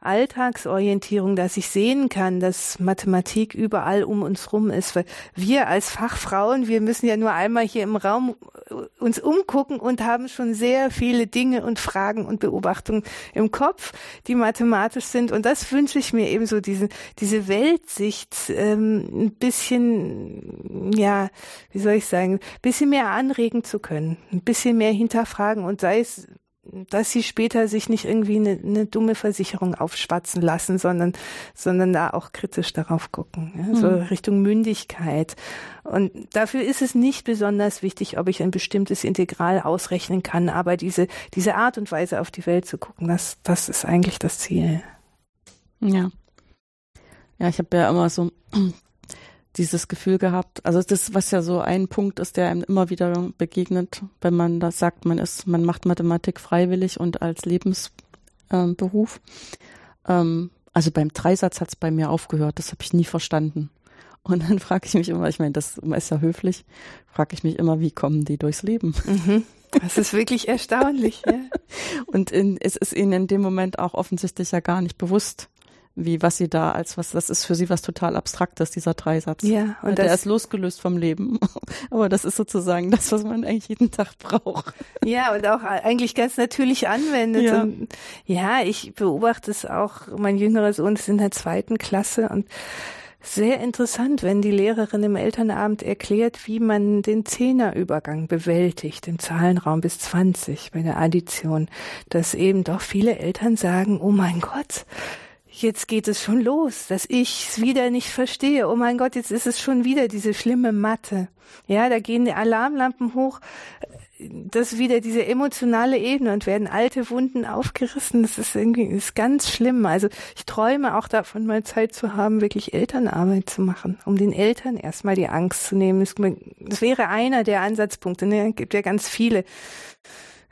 Alltagsorientierung, dass ich sehen kann, dass Mathematik überall um uns rum ist. Weil wir als Fachfrauen, wir müssen ja nur einmal hier im Raum äh, uns umgucken und haben schon sehr viele Dinge und Fragen und Beobachtungen im Kopf, die mathematisch sind. Und das wünsche ich mir eben so, diese, diese Weltsicht ähm, ein bisschen, ja, wie soll ich sagen, ein bisschen mehr anregen zu können, ein bisschen mehr hinterfragen und sei es dass sie später sich nicht irgendwie eine, eine dumme Versicherung aufschwatzen lassen, sondern, sondern da auch kritisch darauf gucken, ja, so mhm. Richtung Mündigkeit. Und dafür ist es nicht besonders wichtig, ob ich ein bestimmtes Integral ausrechnen kann, aber diese, diese Art und Weise auf die Welt zu gucken, das, das ist eigentlich das Ziel. Ja. Ja, ich habe ja immer so dieses Gefühl gehabt. Also das, was ja so ein Punkt ist, der einem immer wieder begegnet, wenn man das sagt, man ist, man macht Mathematik freiwillig und als Lebensberuf. Ähm, also beim Dreisatz hat es bei mir aufgehört, das habe ich nie verstanden. Und dann frage ich mich immer, ich meine, das ist ja höflich, frage ich mich immer, wie kommen die durchs Leben? Mhm. Das ist wirklich erstaunlich. Ja. Und in, es ist ihnen in dem Moment auch offensichtlich ja gar nicht bewusst, wie was sie da als was, das ist für sie was total Abstraktes, dieser Dreisatz. Ja, und der ist losgelöst vom Leben. Aber das ist sozusagen das, was man eigentlich jeden Tag braucht. Ja, und auch eigentlich ganz natürlich anwendet. Ja, und ja ich beobachte es auch, mein jüngerer Sohn ist in der zweiten Klasse und sehr interessant, wenn die Lehrerin im Elternabend erklärt, wie man den Zehnerübergang bewältigt im Zahlenraum bis 20 bei der Addition, dass eben doch viele Eltern sagen, oh mein Gott, jetzt geht es schon los, dass ich es wieder nicht verstehe. Oh mein Gott, jetzt ist es schon wieder diese schlimme Mathe. Ja, da gehen die Alarmlampen hoch. Das ist wieder diese emotionale Ebene und werden alte Wunden aufgerissen. Das ist irgendwie ist ganz schlimm. Also ich träume auch davon, mal Zeit zu haben, wirklich Elternarbeit zu machen, um den Eltern erstmal die Angst zu nehmen. Das wäre einer der Ansatzpunkte. Ne? Gibt ja ganz viele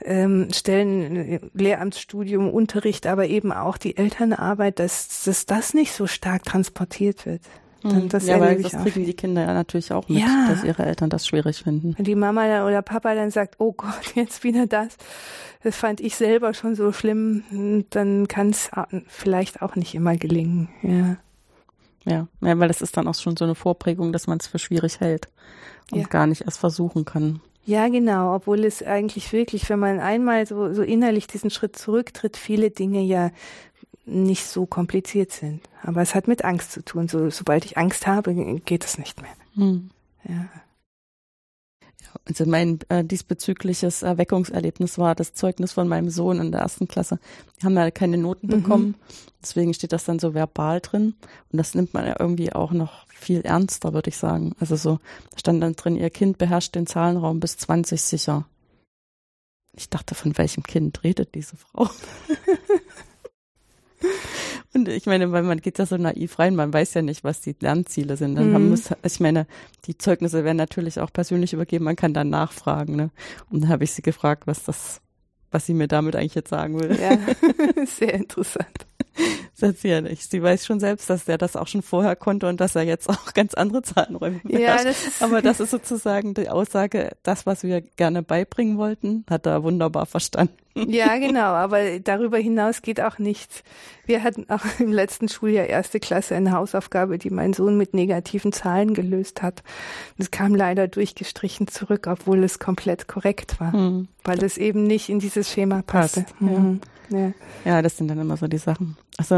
ähm, Stellen, Lehramtsstudium, Unterricht, aber eben auch die Elternarbeit, dass, dass das nicht so stark transportiert wird. Dann, das ja, weil das kriegen die Kinder ja natürlich auch mit, ja. dass ihre Eltern das schwierig finden. Wenn die Mama oder Papa dann sagt, oh Gott, jetzt wieder das, das fand ich selber schon so schlimm, dann kann es vielleicht auch nicht immer gelingen. Ja. Ja, ja, weil das ist dann auch schon so eine Vorprägung, dass man es für schwierig hält und ja. gar nicht erst versuchen kann. Ja, genau, obwohl es eigentlich wirklich, wenn man einmal so, so innerlich diesen Schritt zurücktritt, viele Dinge ja nicht so kompliziert sind. Aber es hat mit Angst zu tun. So, sobald ich Angst habe, geht es nicht mehr. Hm. Ja. Also mein äh, diesbezügliches Erweckungserlebnis war das Zeugnis von meinem Sohn in der ersten Klasse. Die haben ja keine Noten mhm. bekommen, deswegen steht das dann so verbal drin. Und das nimmt man ja irgendwie auch noch viel ernster, würde ich sagen. Also so, da stand dann drin, ihr Kind beherrscht den Zahlenraum bis 20 sicher. Ich dachte, von welchem Kind redet diese Frau? Und ich meine, weil man geht ja so naiv rein, man weiß ja nicht, was die Lernziele sind. Dann mhm. muss, ich meine, die Zeugnisse werden natürlich auch persönlich übergeben, man kann dann nachfragen. Ne? Und dann habe ich sie gefragt, was das, was sie mir damit eigentlich jetzt sagen will. Ja, sehr interessant. Sagt sie ja nicht. Sie weiß schon selbst, dass er das auch schon vorher konnte und dass er jetzt auch ganz andere Zahlenräume beherrscht. Ja, das Aber das ist sozusagen die Aussage, das, was wir gerne beibringen wollten, hat er wunderbar verstanden. Ja, genau, aber darüber hinaus geht auch nichts. Wir hatten auch im letzten Schuljahr erste Klasse eine Hausaufgabe, die mein Sohn mit negativen Zahlen gelöst hat. Das kam leider durchgestrichen zurück, obwohl es komplett korrekt war, hm. weil es eben nicht in dieses Schema passte. Passt, mhm. ja. ja, das sind dann immer so die Sachen. Also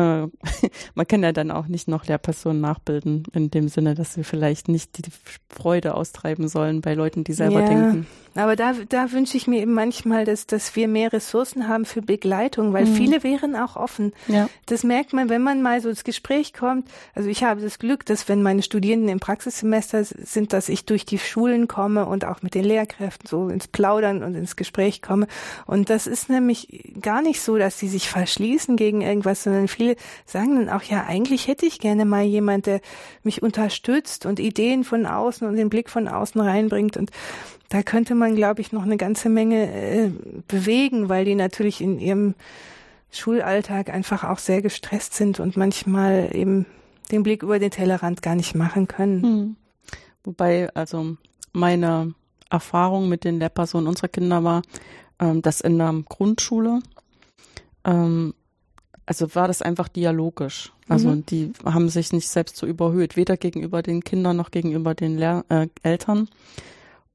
man kann ja dann auch nicht noch Lehrpersonen nachbilden, in dem Sinne, dass wir vielleicht nicht die Freude austreiben sollen bei Leuten, die selber ja, denken. Aber da, da wünsche ich mir eben manchmal, dass, dass wir mehr Ressourcen haben für Begleitung, weil mhm. viele wären auch offen. Ja. Das merkt man, wenn man mal so ins Gespräch kommt. Also ich habe das Glück, dass wenn meine Studierenden im Praxissemester sind, dass ich durch die Schulen komme und auch mit den Lehrkräften so ins Plaudern und ins Gespräch komme. Und das ist nämlich gar nicht so, dass sie sich verschließen gegen irgendwas, sondern viele sagen dann auch, ja, eigentlich hätte ich gerne mal jemand, der mich unterstützt und Ideen von außen und den Blick von außen reinbringt. Und da könnte man, glaube ich, noch eine ganze Menge äh, bewegen, weil die natürlich in ihrem Schulalltag einfach auch sehr gestresst sind und manchmal eben den Blick über den Tellerrand gar nicht machen können. Hm. Wobei, also meine Erfahrung mit den Lehrpersonen unserer Kinder war, ähm, dass in der Grundschule, ähm, also war das einfach dialogisch. Also mhm. die haben sich nicht selbst so überhöht, weder gegenüber den Kindern noch gegenüber den Lehr äh, Eltern.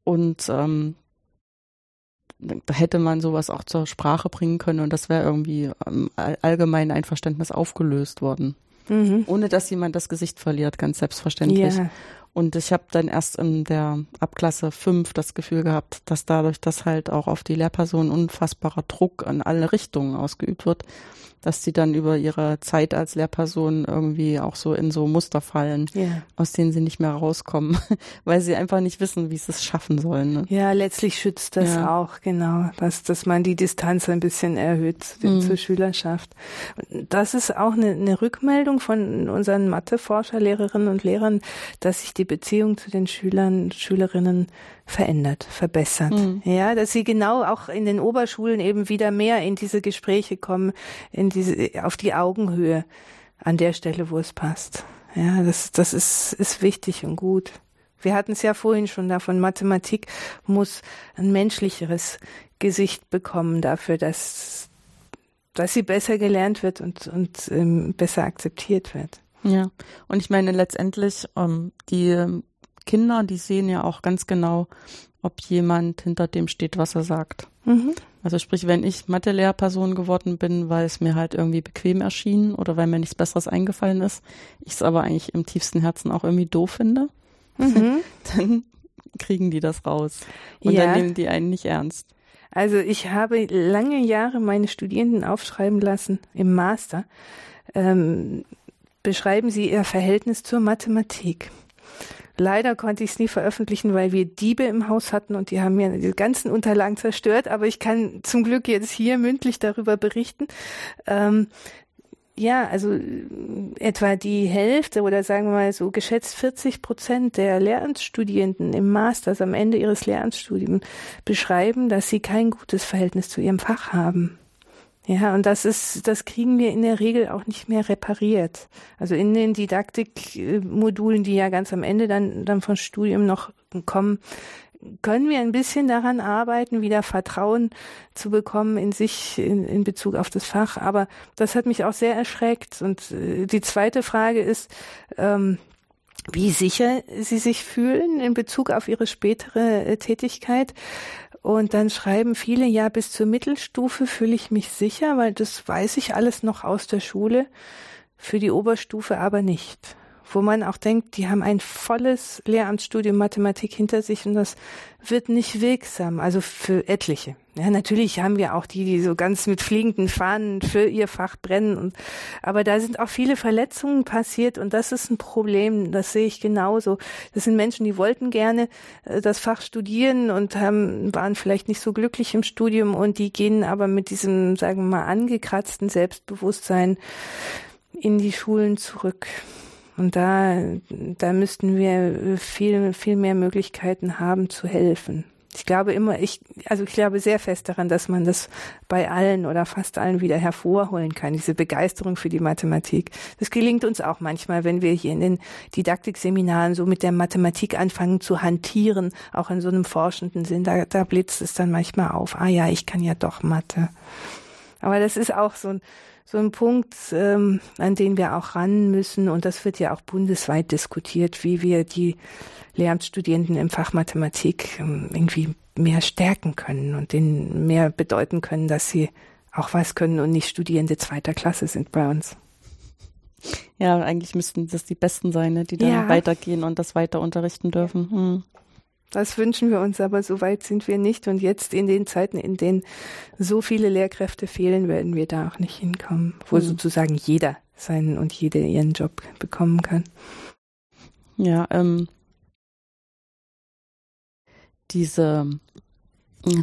Und ähm, da hätte man sowas auch zur Sprache bringen können und das wäre irgendwie ähm, allgemein Einverständnis aufgelöst worden. Mhm. Ohne dass jemand das Gesicht verliert, ganz selbstverständlich. Yeah. Und ich habe dann erst in der Abklasse 5 das Gefühl gehabt, dass dadurch, dass halt auch auf die Lehrperson unfassbarer Druck in alle Richtungen ausgeübt wird, dass sie dann über ihre Zeit als Lehrperson irgendwie auch so in so Muster fallen, yeah. aus denen sie nicht mehr rauskommen, weil sie einfach nicht wissen, wie sie es schaffen sollen. Ne? Ja, letztlich schützt das ja. auch, genau, dass, dass man die Distanz ein bisschen erhöht mhm. zur Schülerschaft. Das ist auch eine, eine Rückmeldung von unseren Matheforscher, Lehrerinnen und Lehrern, dass sich die Beziehung zu den Schülern, Schülerinnen verändert, verbessert. Mhm. Ja, dass sie genau auch in den Oberschulen eben wieder mehr in diese Gespräche kommen, in diese, auf die Augenhöhe an der Stelle, wo es passt. Ja, das, das ist, ist wichtig und gut. Wir hatten es ja vorhin schon davon, Mathematik muss ein menschlicheres Gesicht bekommen dafür, dass, dass sie besser gelernt wird und, und ähm, besser akzeptiert wird. Ja, und ich meine letztendlich, ähm, die Kinder, die sehen ja auch ganz genau, ob jemand hinter dem steht, was er sagt. Mhm. Also sprich, wenn ich Mathe-Lehrperson geworden bin, weil es mir halt irgendwie bequem erschien oder weil mir nichts Besseres eingefallen ist, ich es aber eigentlich im tiefsten Herzen auch irgendwie doof finde, mhm. dann kriegen die das raus. Und ja. dann nehmen die einen nicht ernst. Also ich habe lange Jahre meine Studierenden aufschreiben lassen im Master. Ähm, beschreiben Sie Ihr Verhältnis zur Mathematik. Leider konnte ich es nie veröffentlichen, weil wir Diebe im Haus hatten und die haben mir die ganzen Unterlagen zerstört. Aber ich kann zum Glück jetzt hier mündlich darüber berichten. Ähm, ja, also äh, etwa die Hälfte oder sagen wir mal so geschätzt 40 Prozent der Lehramtsstudierenden im Master, also am Ende ihres Lehramtsstudiums, beschreiben, dass sie kein gutes Verhältnis zu ihrem Fach haben. Ja, und das ist, das kriegen wir in der Regel auch nicht mehr repariert. Also in den Didaktikmodulen, die ja ganz am Ende dann, dann von Studium noch kommen, können wir ein bisschen daran arbeiten, wieder Vertrauen zu bekommen in sich in, in Bezug auf das Fach. Aber das hat mich auch sehr erschreckt. Und äh, die zweite Frage ist, ähm, wie sicher sie sich fühlen in Bezug auf ihre spätere äh, Tätigkeit. Und dann schreiben viele, ja, bis zur Mittelstufe fühle ich mich sicher, weil das weiß ich alles noch aus der Schule, für die Oberstufe aber nicht. Wo man auch denkt, die haben ein volles Lehramtsstudium Mathematik hinter sich und das wird nicht wirksam, also für etliche. Ja, natürlich haben wir auch die, die so ganz mit fliegenden Fahnen für ihr Fach brennen. Und, aber da sind auch viele Verletzungen passiert und das ist ein Problem. Das sehe ich genauso. Das sind Menschen, die wollten gerne äh, das Fach studieren und haben, waren vielleicht nicht so glücklich im Studium und die gehen aber mit diesem, sagen wir mal, angekratzten Selbstbewusstsein in die Schulen zurück. Und da, da müssten wir viel, viel mehr Möglichkeiten haben zu helfen. Ich glaube immer, ich, also ich glaube sehr fest daran, dass man das bei allen oder fast allen wieder hervorholen kann, diese Begeisterung für die Mathematik. Das gelingt uns auch manchmal, wenn wir hier in den Didaktikseminaren so mit der Mathematik anfangen zu hantieren, auch in so einem forschenden Sinn. Da, da blitzt es dann manchmal auf. Ah ja, ich kann ja doch Mathe. Aber das ist auch so ein, so ein Punkt, ähm, an den wir auch ran müssen. Und das wird ja auch bundesweit diskutiert, wie wir die Lehramtsstudierenden im Fach Mathematik ähm, irgendwie mehr stärken können und denen mehr bedeuten können, dass sie auch was können und nicht Studierende zweiter Klasse sind bei uns. Ja, eigentlich müssten das die Besten sein, ne, die dann ja. weitergehen und das weiter unterrichten dürfen. Hm. Das wünschen wir uns, aber so weit sind wir nicht. Und jetzt in den Zeiten, in denen so viele Lehrkräfte fehlen, werden wir da auch nicht hinkommen, wo mhm. sozusagen jeder seinen und jede ihren Job bekommen kann. Ja, ähm, diese,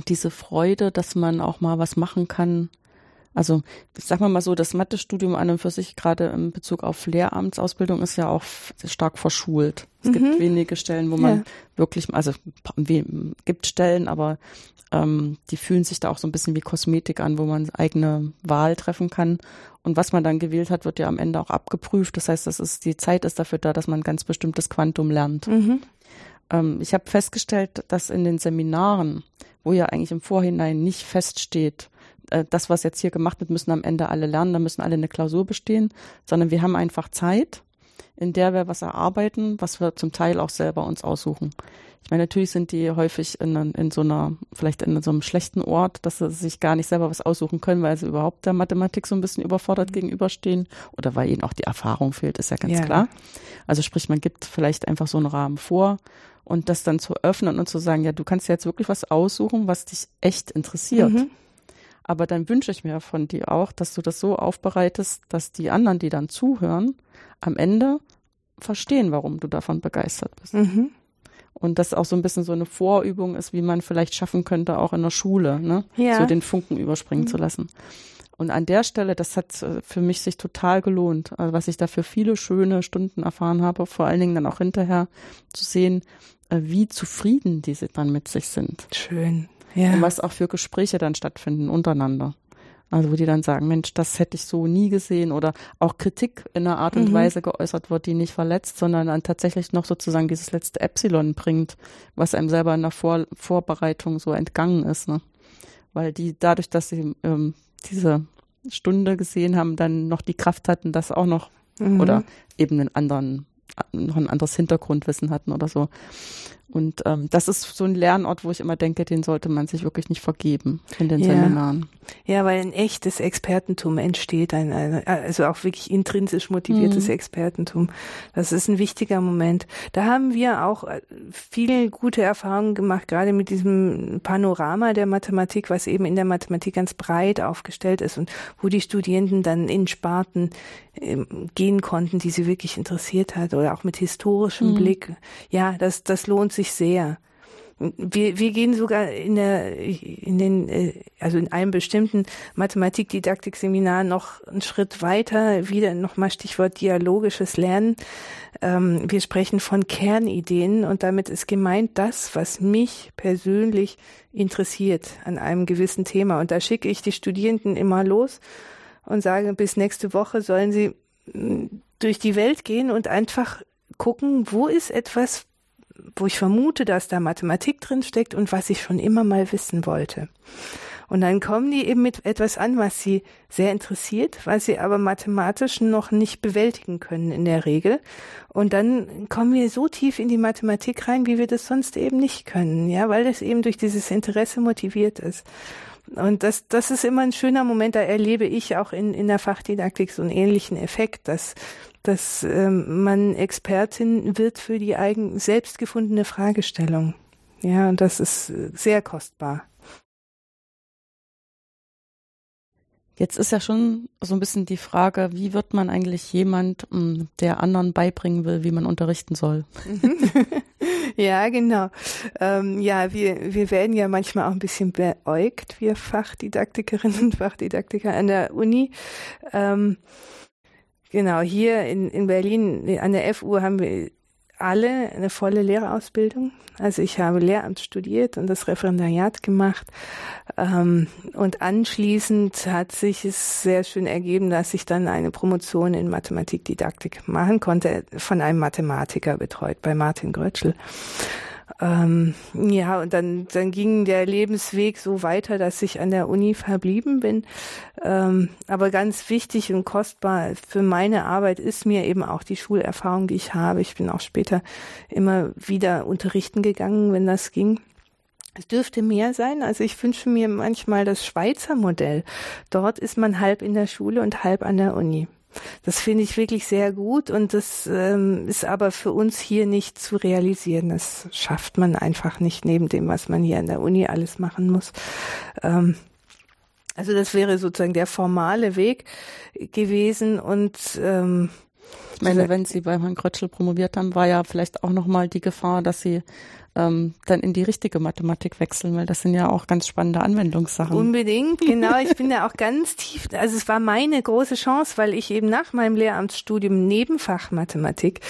diese Freude, dass man auch mal was machen kann, also sagen wir mal so, das Mathestudium an und für sich gerade in Bezug auf Lehramtsausbildung ist ja auch stark verschult. Es mhm. gibt wenige Stellen, wo man ja. wirklich, also gibt Stellen, aber ähm, die fühlen sich da auch so ein bisschen wie Kosmetik an, wo man eigene Wahl treffen kann. Und was man dann gewählt hat, wird ja am Ende auch abgeprüft. Das heißt, das ist die Zeit ist dafür da, dass man ein ganz bestimmtes Quantum lernt. Mhm. Ähm, ich habe festgestellt, dass in den Seminaren, wo ja eigentlich im Vorhinein nicht feststeht, äh, das, was jetzt hier gemacht wird, müssen am Ende alle lernen, da müssen alle eine Klausur bestehen, sondern wir haben einfach Zeit, in der wir was erarbeiten, was wir zum Teil auch selber uns aussuchen. Ich meine, natürlich sind die häufig in, in so einer, vielleicht in so einem schlechten Ort, dass sie sich gar nicht selber was aussuchen können, weil sie überhaupt der Mathematik so ein bisschen überfordert mhm. gegenüberstehen oder weil ihnen auch die Erfahrung fehlt, ist ja ganz ja. klar. Also sprich, man gibt vielleicht einfach so einen Rahmen vor und das dann zu öffnen und zu sagen, ja, du kannst jetzt wirklich was aussuchen, was dich echt interessiert. Mhm. Aber dann wünsche ich mir von dir auch, dass du das so aufbereitest, dass die anderen, die dann zuhören, am Ende verstehen, warum du davon begeistert bist. Mhm. Und das auch so ein bisschen so eine Vorübung ist, wie man vielleicht schaffen könnte, auch in der Schule, ne? Ja. So den Funken überspringen mhm. zu lassen. Und an der Stelle, das hat äh, für mich sich total gelohnt, also was ich da für viele schöne Stunden erfahren habe, vor allen Dingen dann auch hinterher zu sehen, äh, wie zufrieden diese dann mit sich sind. Schön. Ja. Und was auch für Gespräche dann stattfinden untereinander. Also wo die dann sagen, Mensch, das hätte ich so nie gesehen oder auch Kritik in einer Art und mhm. Weise geäußert wird, die nicht verletzt, sondern dann tatsächlich noch sozusagen dieses letzte Epsilon bringt, was einem selber in der Vor Vorbereitung so entgangen ist. Ne? Weil die dadurch, dass sie ähm, diese Stunde gesehen haben, dann noch die Kraft hatten, das auch noch mhm. oder eben einen anderen noch ein anderes Hintergrundwissen hatten oder so. Und ähm, das ist so ein Lernort, wo ich immer denke, den sollte man sich wirklich nicht vergeben in den ja. Seminaren. Ja, weil ein echtes Expertentum entsteht, ein, ein also auch wirklich intrinsisch motiviertes mhm. Expertentum. Das ist ein wichtiger Moment. Da haben wir auch äh, viele gute Erfahrungen gemacht, gerade mit diesem Panorama der Mathematik, was eben in der Mathematik ganz breit aufgestellt ist und wo die Studierenden dann in Sparten ähm, gehen konnten, die sie wirklich interessiert hat oder auch mit historischem mhm. Blick. Ja, das, das lohnt sich sehr. Wir, wir gehen sogar in der, in den, äh, also in einem bestimmten Mathematik-Didaktik-Seminar noch einen Schritt weiter, wieder nochmal Stichwort dialogisches Lernen. Ähm, wir sprechen von Kernideen und damit ist gemeint das, was mich persönlich interessiert an einem gewissen Thema. Und da schicke ich die Studierenden immer los und sage, bis nächste Woche sollen sie mm, durch die Welt gehen und einfach gucken, wo ist etwas, wo ich vermute, dass da Mathematik drin steckt und was ich schon immer mal wissen wollte. Und dann kommen die eben mit etwas an, was sie sehr interessiert, was sie aber mathematisch noch nicht bewältigen können in der Regel. Und dann kommen wir so tief in die Mathematik rein, wie wir das sonst eben nicht können, ja, weil das eben durch dieses Interesse motiviert ist. Und das, das ist immer ein schöner Moment, da erlebe ich auch in, in der Fachdidaktik so einen ähnlichen Effekt, dass, dass ähm, man Expertin wird für die eigen selbst gefundene Fragestellung. Ja, und das ist sehr kostbar. Jetzt ist ja schon so ein bisschen die Frage, wie wird man eigentlich jemand, hm, der anderen beibringen will, wie man unterrichten soll? ja, genau. Ähm, ja, wir, wir werden ja manchmal auch ein bisschen beäugt, wir Fachdidaktikerinnen und Fachdidaktiker an der Uni. Ähm, genau, hier in, in Berlin an der FU haben wir alle eine volle Lehrerausbildung. Also ich habe Lehramt studiert und das Referendariat gemacht. Ähm, und anschließend hat sich es sehr schön ergeben, dass ich dann eine Promotion in Mathematikdidaktik machen konnte, von einem Mathematiker betreut, bei Martin Grötschel. Ähm, ja, und dann, dann ging der Lebensweg so weiter, dass ich an der Uni verblieben bin. Ähm, aber ganz wichtig und kostbar für meine Arbeit ist mir eben auch die Schulerfahrung, die ich habe. Ich bin auch später immer wieder unterrichten gegangen, wenn das ging. Es dürfte mehr sein. Also ich wünsche mir manchmal das Schweizer Modell. Dort ist man halb in der Schule und halb an der Uni. Das finde ich wirklich sehr gut und das ähm, ist aber für uns hier nicht zu realisieren. Das schafft man einfach nicht neben dem, was man hier an der Uni alles machen muss. Ähm, also das wäre sozusagen der formale Weg gewesen und ähm, ich meine, wenn Sie bei Herrn Krötschel promoviert haben, war ja vielleicht auch nochmal die Gefahr, dass Sie ähm, dann in die richtige Mathematik wechseln, weil das sind ja auch ganz spannende Anwendungssachen. Unbedingt, genau. Ich bin ja auch ganz tief, also es war meine große Chance, weil ich eben nach meinem Lehramtsstudium Nebenfach Mathematik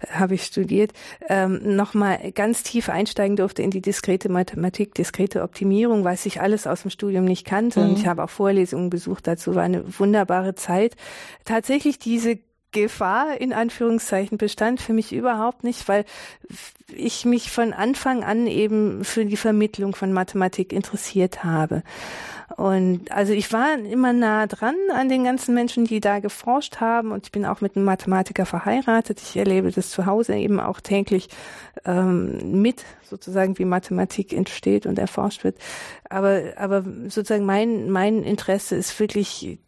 äh, habe ich studiert, ähm, nochmal ganz tief einsteigen durfte in die diskrete Mathematik, diskrete Optimierung, was ich alles aus dem Studium nicht kannte. Mhm. Und ich habe auch Vorlesungen besucht dazu, war eine wunderbare Zeit. Tatsächlich diese Gefahr in Anführungszeichen bestand für mich überhaupt nicht, weil ich mich von Anfang an eben für die Vermittlung von Mathematik interessiert habe. Und also ich war immer nah dran an den ganzen Menschen, die da geforscht haben. Und ich bin auch mit einem Mathematiker verheiratet. Ich erlebe das zu Hause eben auch täglich ähm, mit, sozusagen, wie Mathematik entsteht und erforscht wird. Aber, aber sozusagen mein, mein Interesse ist wirklich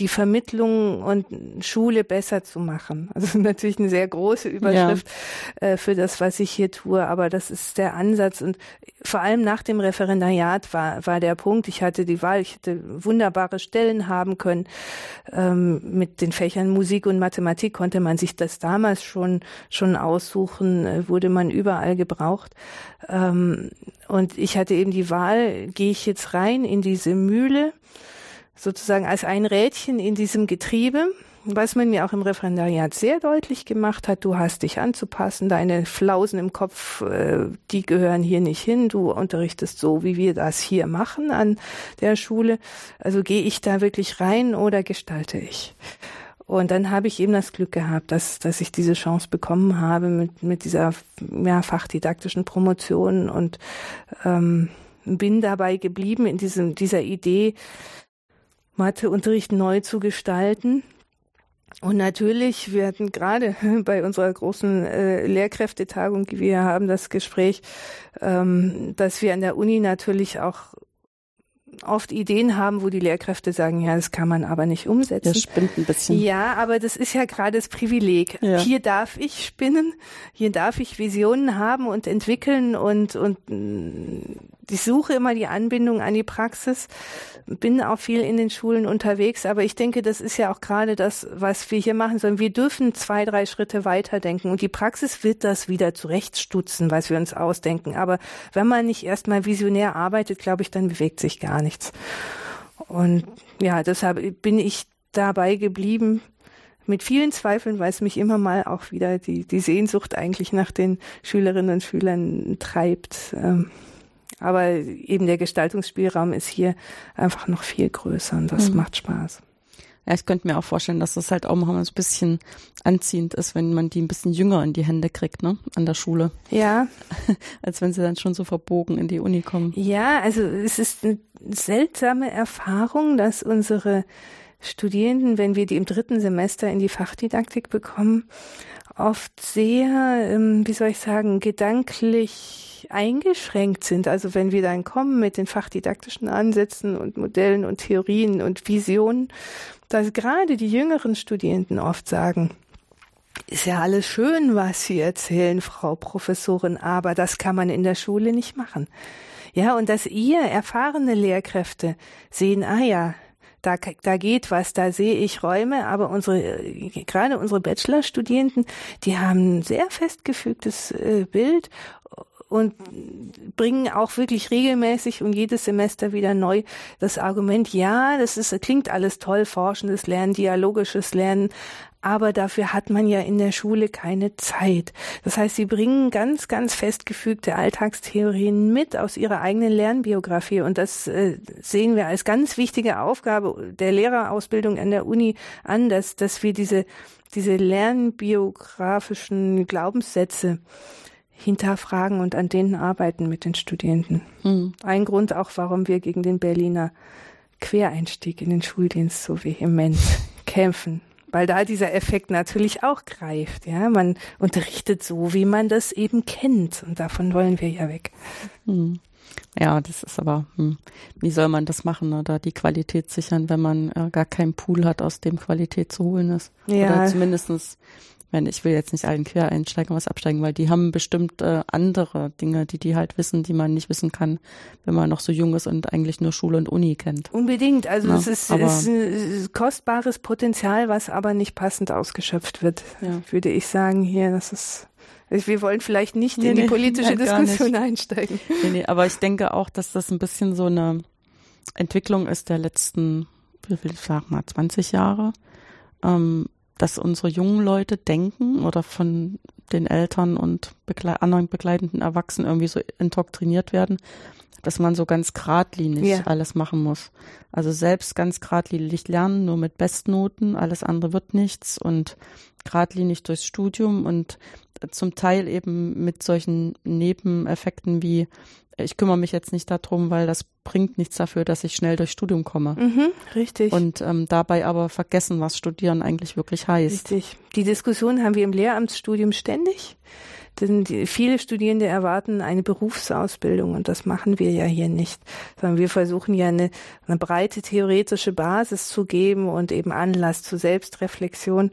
die Vermittlung und Schule besser zu machen. Also natürlich eine sehr große Überschrift ja. äh, für das, was ich hier tue, aber das ist der Ansatz und vor allem nach dem Referendariat war, war der Punkt, ich hatte die Wahl, ich hätte wunderbare Stellen haben können. Ähm, mit den Fächern Musik und Mathematik konnte man sich das damals schon, schon aussuchen, äh, wurde man überall gebraucht. Ähm, und ich hatte eben die Wahl, gehe ich jetzt rein in diese Mühle, sozusagen als ein Rädchen in diesem Getriebe, was man mir auch im Referendariat sehr deutlich gemacht hat, du hast dich anzupassen, deine Flausen im Kopf, äh, die gehören hier nicht hin, du unterrichtest so, wie wir das hier machen an der Schule. Also gehe ich da wirklich rein oder gestalte ich? Und dann habe ich eben das Glück gehabt, dass, dass ich diese Chance bekommen habe mit, mit dieser ja, fachdidaktischen Promotion und ähm, bin dabei geblieben in diesem, dieser Idee, Matheunterricht neu zu gestalten. Und natürlich, wir hatten gerade bei unserer großen äh, Lehrkräftetagung, die wir haben, das Gespräch, ähm, dass wir an der Uni natürlich auch oft Ideen haben, wo die Lehrkräfte sagen, ja, das kann man aber nicht umsetzen. Das spinnt ein bisschen. Ja, aber das ist ja gerade das Privileg. Ja. Hier darf ich spinnen, hier darf ich Visionen haben und entwickeln und, und ich suche immer die Anbindung an die Praxis, bin auch viel in den Schulen unterwegs, aber ich denke, das ist ja auch gerade das, was wir hier machen sollen. Wir dürfen zwei, drei Schritte weiterdenken und die Praxis wird das wieder zurechtstutzen, was wir uns ausdenken. Aber wenn man nicht erstmal visionär arbeitet, glaube ich, dann bewegt sich gar nichts. Und ja, deshalb bin ich dabei geblieben, mit vielen Zweifeln, weil es mich immer mal auch wieder die, die Sehnsucht eigentlich nach den Schülerinnen und Schülern treibt. Ähm, aber eben der Gestaltungsspielraum ist hier einfach noch viel größer und das mhm. macht Spaß. Ja, ich könnte mir auch vorstellen, dass das halt auch mal so ein bisschen anziehend ist, wenn man die ein bisschen jünger in die Hände kriegt, ne, an der Schule. Ja. Als wenn sie dann schon so verbogen in die Uni kommen. Ja, also es ist eine seltsame Erfahrung, dass unsere Studierenden, wenn wir die im dritten Semester in die Fachdidaktik bekommen, oft sehr, ähm, wie soll ich sagen, gedanklich eingeschränkt sind. Also wenn wir dann kommen mit den fachdidaktischen Ansätzen und Modellen und Theorien und Visionen, dass gerade die jüngeren Studierenden oft sagen, ist ja alles schön, was Sie erzählen, Frau Professorin, aber das kann man in der Schule nicht machen. Ja, und dass ihr erfahrene Lehrkräfte sehen, ah ja, da, da geht was, da sehe ich Räume, aber unsere, gerade unsere Bachelorstudierenden, die haben ein sehr festgefügtes äh, Bild und bringen auch wirklich regelmäßig und jedes Semester wieder neu das Argument, ja, das ist, klingt alles toll, forschendes Lernen, dialogisches Lernen, aber dafür hat man ja in der Schule keine Zeit. Das heißt, sie bringen ganz, ganz festgefügte Alltagstheorien mit aus ihrer eigenen Lernbiografie und das äh, sehen wir als ganz wichtige Aufgabe der Lehrerausbildung an der Uni an, dass, dass wir diese, diese lernbiografischen Glaubenssätze hinterfragen und an denen arbeiten mit den Studierenden. Mhm. Ein Grund auch, warum wir gegen den Berliner Quereinstieg in den Schuldienst so vehement kämpfen weil da dieser Effekt natürlich auch greift. Ja, man unterrichtet so, wie man das eben kennt, und davon wollen wir ja weg. Hm. Ja, das ist aber, hm. wie soll man das machen oder die Qualität sichern, wenn man äh, gar keinen Pool hat, aus dem Qualität zu holen ist? Ja. Oder zumindestens meine, ich will jetzt nicht allen Quereinsteigern was absteigen, weil die haben bestimmt äh, andere Dinge, die die halt wissen, die man nicht wissen kann, wenn man noch so jung ist und eigentlich nur Schule und Uni kennt. Unbedingt. Also ja, es ist, ist ein kostbares Potenzial, was aber nicht passend ausgeschöpft wird, ja. würde ich sagen hier. Das ist wir wollen vielleicht nicht nee, in die politische nee, Diskussion einsteigen. Nee, nee, aber ich denke auch, dass das ein bisschen so eine Entwicklung ist der letzten, wie will ich sagen mal, 20 Jahre. Ähm, dass unsere jungen Leute denken oder von den Eltern und begle anderen begleitenden Erwachsenen irgendwie so indoktriniert werden, dass man so ganz geradlinig ja. alles machen muss. Also selbst ganz geradlinig lernen, nur mit Bestnoten, alles andere wird nichts und geradlinig durchs Studium und zum Teil eben mit solchen Nebeneffekten wie ich kümmere mich jetzt nicht darum, weil das bringt nichts dafür, dass ich schnell durchs Studium komme. Mhm, richtig. Und ähm, dabei aber vergessen, was Studieren eigentlich wirklich heißt. Richtig. Die Diskussion haben wir im Lehramtsstudium ständig. Denn die, viele Studierende erwarten eine Berufsausbildung und das machen wir ja hier nicht, sondern wir versuchen ja eine, eine breite theoretische Basis zu geben und eben Anlass zur Selbstreflexion,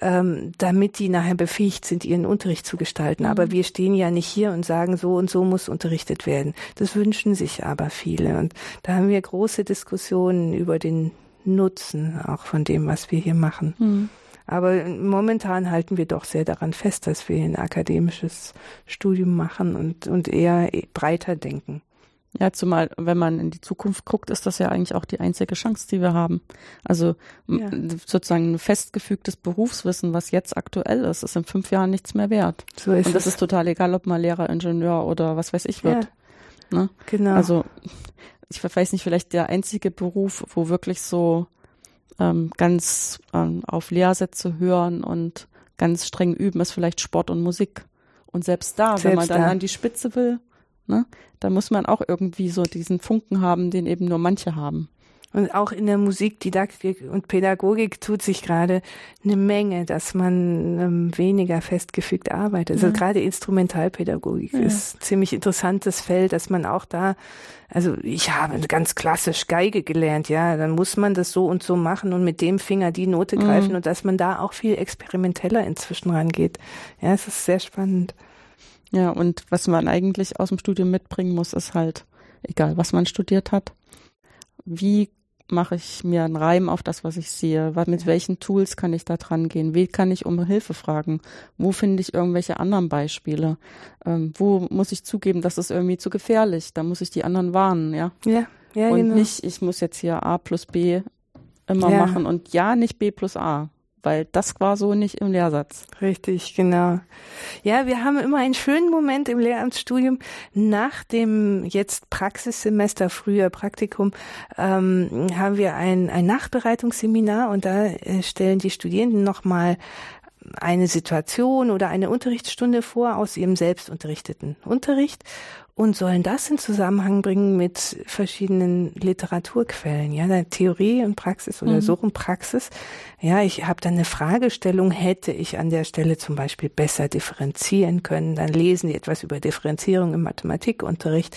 ähm, damit die nachher befähigt sind, ihren Unterricht zu gestalten. Mhm. Aber wir stehen ja nicht hier und sagen, so und so muss unterrichtet werden. Das wünschen sich aber viele und da haben wir große Diskussionen über den Nutzen auch von dem, was wir hier machen. Mhm. Aber momentan halten wir doch sehr daran fest, dass wir ein akademisches Studium machen und, und eher breiter denken. Ja, zumal, wenn man in die Zukunft guckt, ist das ja eigentlich auch die einzige Chance, die wir haben. Also ja. sozusagen ein festgefügtes Berufswissen, was jetzt aktuell ist, ist in fünf Jahren nichts mehr wert. So ist Und das es. ist total egal, ob man Lehrer, Ingenieur oder was weiß ich wird. Ja. Ne? Genau. Also ich weiß nicht, vielleicht der einzige Beruf, wo wirklich so ähm, ganz ähm, auf Lehrsätze hören und ganz streng üben, ist vielleicht Sport und Musik. Und selbst da, selbst wenn man dann da. an die Spitze will, ne, da muss man auch irgendwie so diesen Funken haben, den eben nur manche haben. Und auch in der Musikdidaktik und Pädagogik tut sich gerade eine Menge, dass man ähm, weniger festgefügt arbeitet. Also ja. gerade Instrumentalpädagogik ja. ist ein ziemlich interessantes Feld, dass man auch da, also ich habe ganz klassisch Geige gelernt, ja, dann muss man das so und so machen und mit dem Finger die Note mhm. greifen und dass man da auch viel experimenteller inzwischen rangeht. Ja, es ist sehr spannend. Ja, und was man eigentlich aus dem Studium mitbringen muss, ist halt, egal was man studiert hat, wie mache ich mir einen Reim auf das, was ich sehe? Mit welchen Tools kann ich da dran gehen? Wie kann ich um Hilfe fragen? Wo finde ich irgendwelche anderen Beispiele? Ähm, wo muss ich zugeben, das ist irgendwie zu gefährlich? Da muss ich die anderen warnen, ja? Ja, ja, Und genau. nicht, ich muss jetzt hier A plus B immer ja. machen und ja, nicht B plus A weil das war so nicht im Lehrsatz. Richtig, genau. Ja, wir haben immer einen schönen Moment im Lehramtsstudium nach dem jetzt Praxissemester, früher Praktikum, ähm, haben wir ein, ein Nachbereitungsseminar und da äh, stellen die Studierenden nochmal eine Situation oder eine Unterrichtsstunde vor aus ihrem selbst unterrichteten Unterricht und sollen das in Zusammenhang bringen mit verschiedenen Literaturquellen, ja, Theorie und Praxis oder mhm. Und Praxis. Ja, ich habe dann eine Fragestellung, hätte ich an der Stelle zum Beispiel besser differenzieren können, dann lesen die etwas über Differenzierung im Mathematikunterricht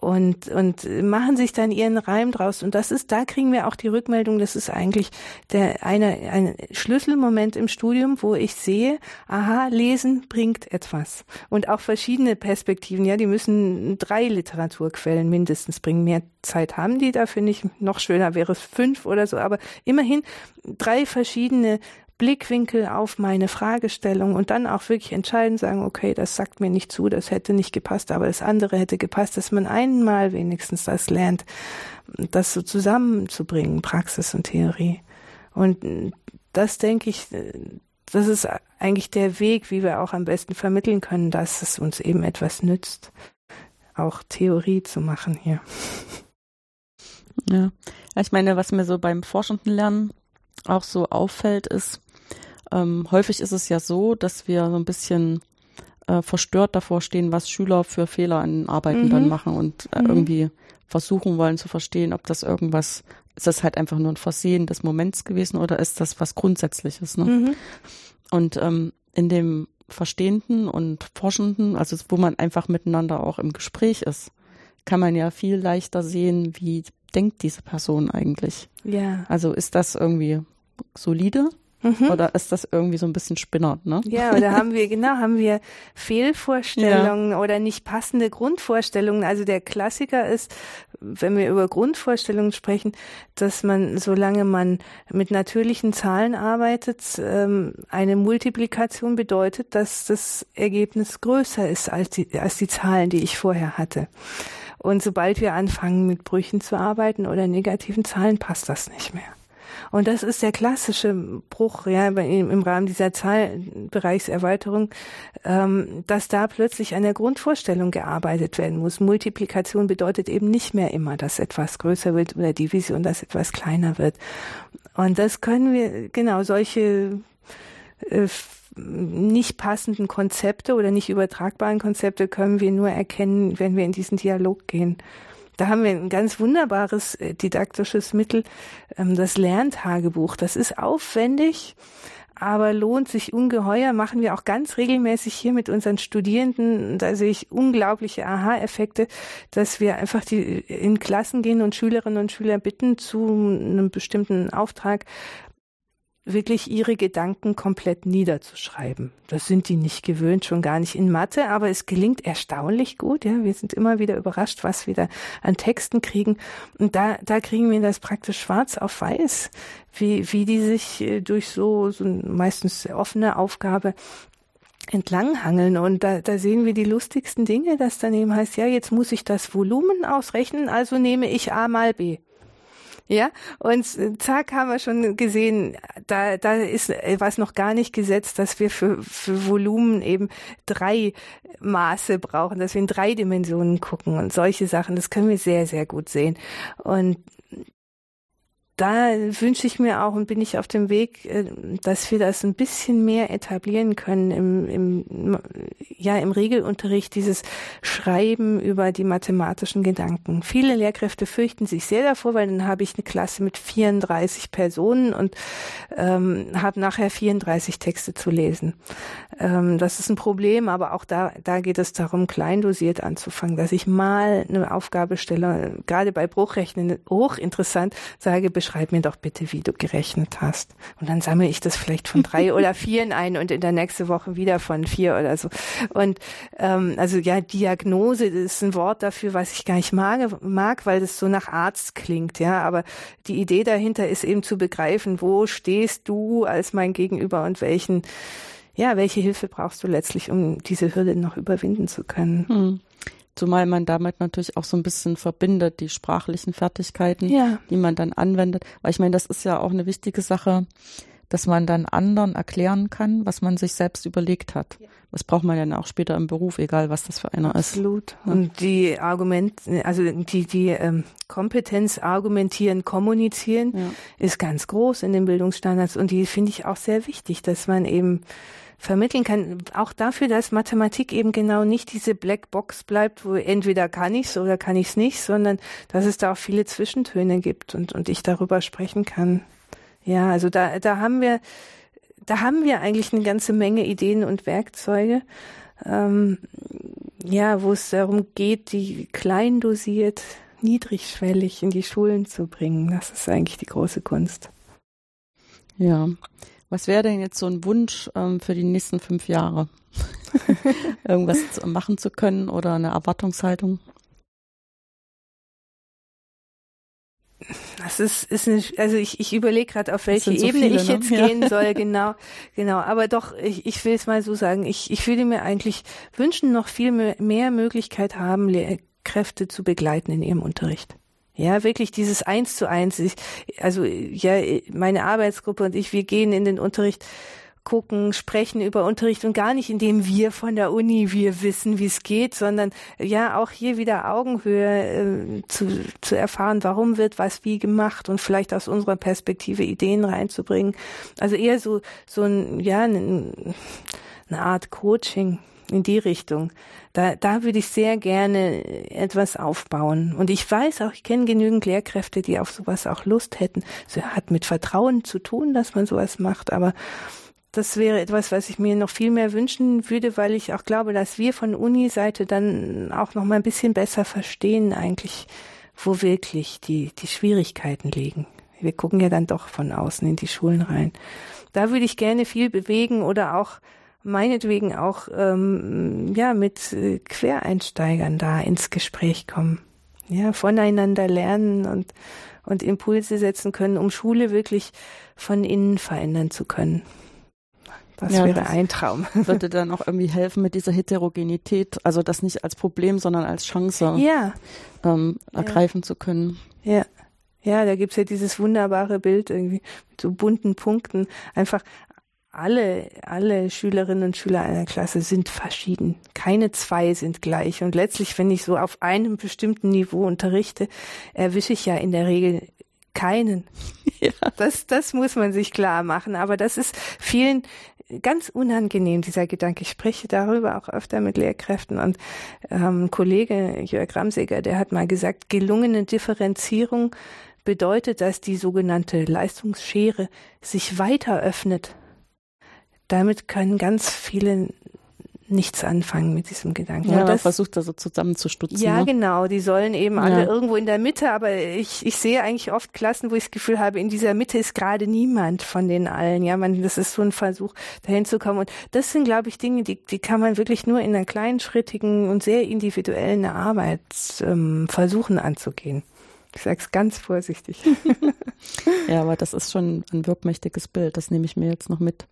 und, und machen sich dann ihren Reim draus. Und das ist, da kriegen wir auch die Rückmeldung, das ist eigentlich der, eine, ein Schlüsselmoment im Studium, wo ich sehe, aha, lesen bringt etwas. Und auch verschiedene Perspektiven, ja, die müssen drei Literaturquellen mindestens bringen. Mehr Zeit haben die da, finde ich, noch schöner wäre es fünf oder so, aber immerhin drei verschiedene Blickwinkel auf meine Fragestellung und dann auch wirklich entscheiden, sagen, okay, das sagt mir nicht zu, das hätte nicht gepasst, aber das andere hätte gepasst, dass man einmal wenigstens das lernt, das so zusammenzubringen, Praxis und Theorie. Und das denke ich, das ist eigentlich der Weg, wie wir auch am besten vermitteln können, dass es uns eben etwas nützt, auch Theorie zu machen hier. Ja, ich meine, was mir so beim forschenden Lernen auch so auffällt, ist, ähm, häufig ist es ja so, dass wir so ein bisschen äh, verstört davor stehen, was Schüler für Fehler in Arbeiten mhm. dann machen und äh, mhm. irgendwie versuchen wollen zu verstehen, ob das irgendwas, ist das halt einfach nur ein Versehen des Moments gewesen oder ist das was Grundsätzliches. Ne? Mhm. Und ähm, in dem Verstehenden und Forschenden, also wo man einfach miteinander auch im Gespräch ist, kann man ja viel leichter sehen, wie denkt diese Person eigentlich. Ja. Also ist das irgendwie solide Mhm. Oder ist das irgendwie so ein bisschen spinnert, ne? Ja, oder haben wir, genau, haben wir Fehlvorstellungen ja. oder nicht passende Grundvorstellungen. Also der Klassiker ist, wenn wir über Grundvorstellungen sprechen, dass man, solange man mit natürlichen Zahlen arbeitet, ähm, eine Multiplikation bedeutet, dass das Ergebnis größer ist als die, als die Zahlen, die ich vorher hatte. Und sobald wir anfangen, mit Brüchen zu arbeiten oder negativen Zahlen, passt das nicht mehr. Und das ist der klassische Bruch, ja, im Rahmen dieser Zahlbereichserweiterung, ähm, dass da plötzlich an der Grundvorstellung gearbeitet werden muss. Multiplikation bedeutet eben nicht mehr immer, dass etwas größer wird oder Division, dass etwas kleiner wird. Und das können wir, genau, solche äh, nicht passenden Konzepte oder nicht übertragbaren Konzepte können wir nur erkennen, wenn wir in diesen Dialog gehen. Da haben wir ein ganz wunderbares äh, didaktisches Mittel, ähm, das Lerntagebuch. Das ist aufwendig, aber lohnt sich ungeheuer. Machen wir auch ganz regelmäßig hier mit unseren Studierenden. Da sehe ich unglaubliche Aha-Effekte, dass wir einfach die in Klassen gehen und Schülerinnen und Schüler bitten, zu einem bestimmten Auftrag wirklich ihre Gedanken komplett niederzuschreiben. Das sind die nicht gewöhnt, schon gar nicht in Mathe, aber es gelingt erstaunlich gut. Ja, wir sind immer wieder überrascht, was wir da an Texten kriegen. Und da, da kriegen wir das praktisch schwarz auf weiß, wie, wie die sich äh, durch so, so meistens offene Aufgabe entlanghangeln und da, da sehen wir die lustigsten Dinge, dass dann eben heißt, ja, jetzt muss ich das Volumen ausrechnen, also nehme ich A mal B. Ja, und zack haben wir schon gesehen, da, da ist was noch gar nicht gesetzt, dass wir für, für Volumen eben drei Maße brauchen, dass wir in drei Dimensionen gucken und solche Sachen, das können wir sehr, sehr gut sehen. Und da wünsche ich mir auch und bin ich auf dem Weg, äh, dass wir das ein bisschen mehr etablieren können im, im, ja, im Regelunterricht, dieses Schreiben über die mathematischen Gedanken. Viele Lehrkräfte fürchten sich sehr davor, weil dann habe ich eine Klasse mit 34 Personen und ähm, habe nachher 34 Texte zu lesen. Ähm, das ist ein Problem, aber auch da, da geht es darum, kleindosiert anzufangen, dass ich mal eine Aufgabe stelle, gerade bei Bruchrechnen hochinteressant, sage, schreib mir doch bitte, wie du gerechnet hast. Und dann sammle ich das vielleicht von drei oder vieren ein und in der nächsten Woche wieder von vier oder so. Und ähm, also ja, Diagnose ist ein Wort dafür, was ich gar nicht mag, mag, weil das so nach Arzt klingt, ja. Aber die Idee dahinter ist eben zu begreifen, wo stehst du als mein Gegenüber und welchen ja, welche Hilfe brauchst du letztlich, um diese Hürde noch überwinden zu können? Hm. Zumal man damit natürlich auch so ein bisschen verbindet, die sprachlichen Fertigkeiten, ja. die man dann anwendet. Weil ich meine, das ist ja auch eine wichtige Sache, dass man dann anderen erklären kann, was man sich selbst überlegt hat. Ja. Das braucht man dann auch später im Beruf, egal was das für einer ist. Absolut. Und die Argument, also die, die ähm, Kompetenz argumentieren, kommunizieren ja. ist ganz groß in den Bildungsstandards und die finde ich auch sehr wichtig, dass man eben vermitteln kann. Auch dafür, dass Mathematik eben genau nicht diese Blackbox bleibt, wo entweder kann ich's oder kann ich's nicht, sondern dass es da auch viele Zwischentöne gibt und, und ich darüber sprechen kann. Ja, also da, da haben wir, da haben wir eigentlich eine ganze Menge Ideen und Werkzeuge, ähm, ja, wo es darum geht, die klein dosiert, niedrigschwellig in die Schulen zu bringen. Das ist eigentlich die große Kunst. Ja. Was wäre denn jetzt so ein Wunsch ähm, für die nächsten fünf Jahre? Irgendwas machen zu können oder eine Erwartungshaltung? Das ist, ist eine, also ich, ich überlege gerade, auf welche so Ebene viele, ich ne? jetzt ja. gehen soll, genau, genau. Aber doch, ich, ich will es mal so sagen, ich, ich würde mir eigentlich wünschen, noch viel mehr Möglichkeit haben, Lehrkräfte zu begleiten in ihrem Unterricht. Ja, wirklich dieses Eins zu eins. Ich, also ja, meine Arbeitsgruppe und ich, wir gehen in den Unterricht gucken, sprechen über Unterricht und gar nicht, indem wir von der Uni wir wissen, wie es geht, sondern ja auch hier wieder Augenhöhe äh, zu, zu erfahren, warum wird was wie gemacht und vielleicht aus unserer Perspektive Ideen reinzubringen. Also eher so so ein ja eine, eine Art Coaching in die Richtung. Da, da würde ich sehr gerne etwas aufbauen. Und ich weiß auch, ich kenne genügend Lehrkräfte, die auf sowas auch Lust hätten. Es hat mit Vertrauen zu tun, dass man sowas macht, aber das wäre etwas, was ich mir noch viel mehr wünschen würde, weil ich auch glaube, dass wir von Uni-Seite dann auch noch mal ein bisschen besser verstehen eigentlich, wo wirklich die, die Schwierigkeiten liegen. Wir gucken ja dann doch von außen in die Schulen rein. Da würde ich gerne viel bewegen oder auch meinetwegen auch ähm, ja mit äh, Quereinsteigern da ins Gespräch kommen. Ja, voneinander lernen und und Impulse setzen können, um Schule wirklich von innen verändern zu können. Das ja, wäre das ein Traum. Würde dann auch irgendwie helfen mit dieser Heterogenität, also das nicht als Problem, sondern als Chance ja. ähm, ergreifen ja. zu können. Ja. Ja, da gibt's ja dieses wunderbare Bild irgendwie mit so bunten Punkten. Einfach alle, alle Schülerinnen und Schüler einer Klasse sind verschieden. Keine zwei sind gleich. Und letztlich, wenn ich so auf einem bestimmten Niveau unterrichte, erwische ich ja in der Regel keinen. Ja. Das, das muss man sich klar machen. Aber das ist vielen ganz unangenehm, dieser Gedanke. Ich spreche darüber auch öfter mit Lehrkräften und ähm, Kollege Jörg Ramseger, der hat mal gesagt, gelungene Differenzierung bedeutet, dass die sogenannte Leistungsschere sich weiter öffnet. Damit können ganz viele nichts anfangen mit diesem Gedanken. Ja, man versucht da so zusammenzustutzen. Ja, ne? genau. Die sollen eben ja. alle irgendwo in der Mitte, aber ich, ich sehe eigentlich oft Klassen, wo ich das Gefühl habe, in dieser Mitte ist gerade niemand von den allen. Ja, man, das ist so ein Versuch, dahin zu kommen. Und das sind, glaube ich, Dinge, die, die kann man wirklich nur in einer kleinschrittigen und sehr individuellen Arbeit ähm, versuchen anzugehen. Ich sage es ganz vorsichtig. ja, aber das ist schon ein wirkmächtiges Bild. Das nehme ich mir jetzt noch mit.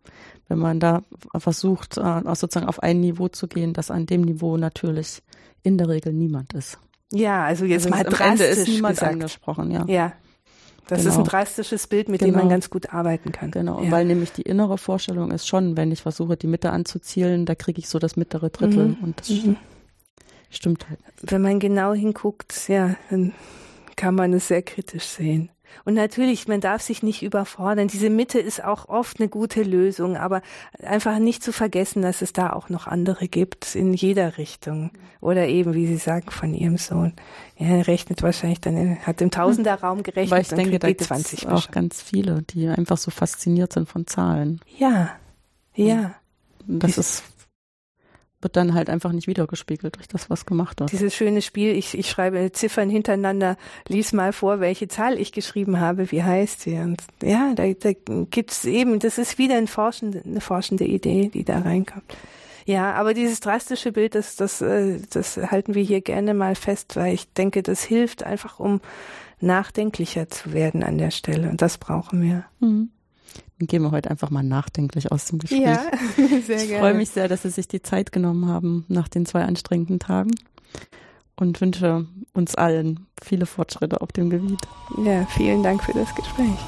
Wenn man da versucht, äh, sozusagen auf ein Niveau zu gehen, das an dem Niveau natürlich in der Regel niemand ist. Ja, also jetzt also mal drastisch Ende ist niemand gesagt. angesprochen, ja. Ja. Das genau. ist ein genau. drastisches Bild, mit genau. dem man genau. ganz gut arbeiten kann. Genau, ja. weil nämlich die innere Vorstellung ist schon, wenn ich versuche, die Mitte anzuzielen, da kriege ich so das mittlere Drittel mhm. und das mhm. stimmt halt. Wenn man genau hinguckt, ja, dann kann man es sehr kritisch sehen. Und natürlich, man darf sich nicht überfordern. Diese Mitte ist auch oft eine gute Lösung, aber einfach nicht zu vergessen, dass es da auch noch andere gibt in jeder Richtung. Oder eben, wie Sie sagen, von Ihrem Sohn. Ja, er rechnet wahrscheinlich dann, hat im Tausenderraum gerechnet. Weil ich denke, da gibt es auch ganz viele, die einfach so fasziniert sind von Zahlen. Ja, ja. Das ist wird dann halt einfach nicht wiedergespiegelt durch das, was gemacht wird. Dieses schöne Spiel, ich, ich schreibe Ziffern hintereinander, lies mal vor, welche Zahl ich geschrieben habe, wie heißt sie. Und ja, da, da gibt's eben, das ist wieder ein forschende, eine forschende Idee, die da reinkommt. Ja, aber dieses drastische Bild, das, das, äh, das halten wir hier gerne mal fest, weil ich denke, das hilft einfach, um nachdenklicher zu werden an der Stelle. Und das brauchen wir. Mhm. Dann gehen wir heute einfach mal nachdenklich aus dem Gespräch. Ja, sehr ich freue mich sehr, dass Sie sich die Zeit genommen haben nach den zwei anstrengenden Tagen und wünsche uns allen viele Fortschritte auf dem Gebiet. Ja, vielen Dank für das Gespräch.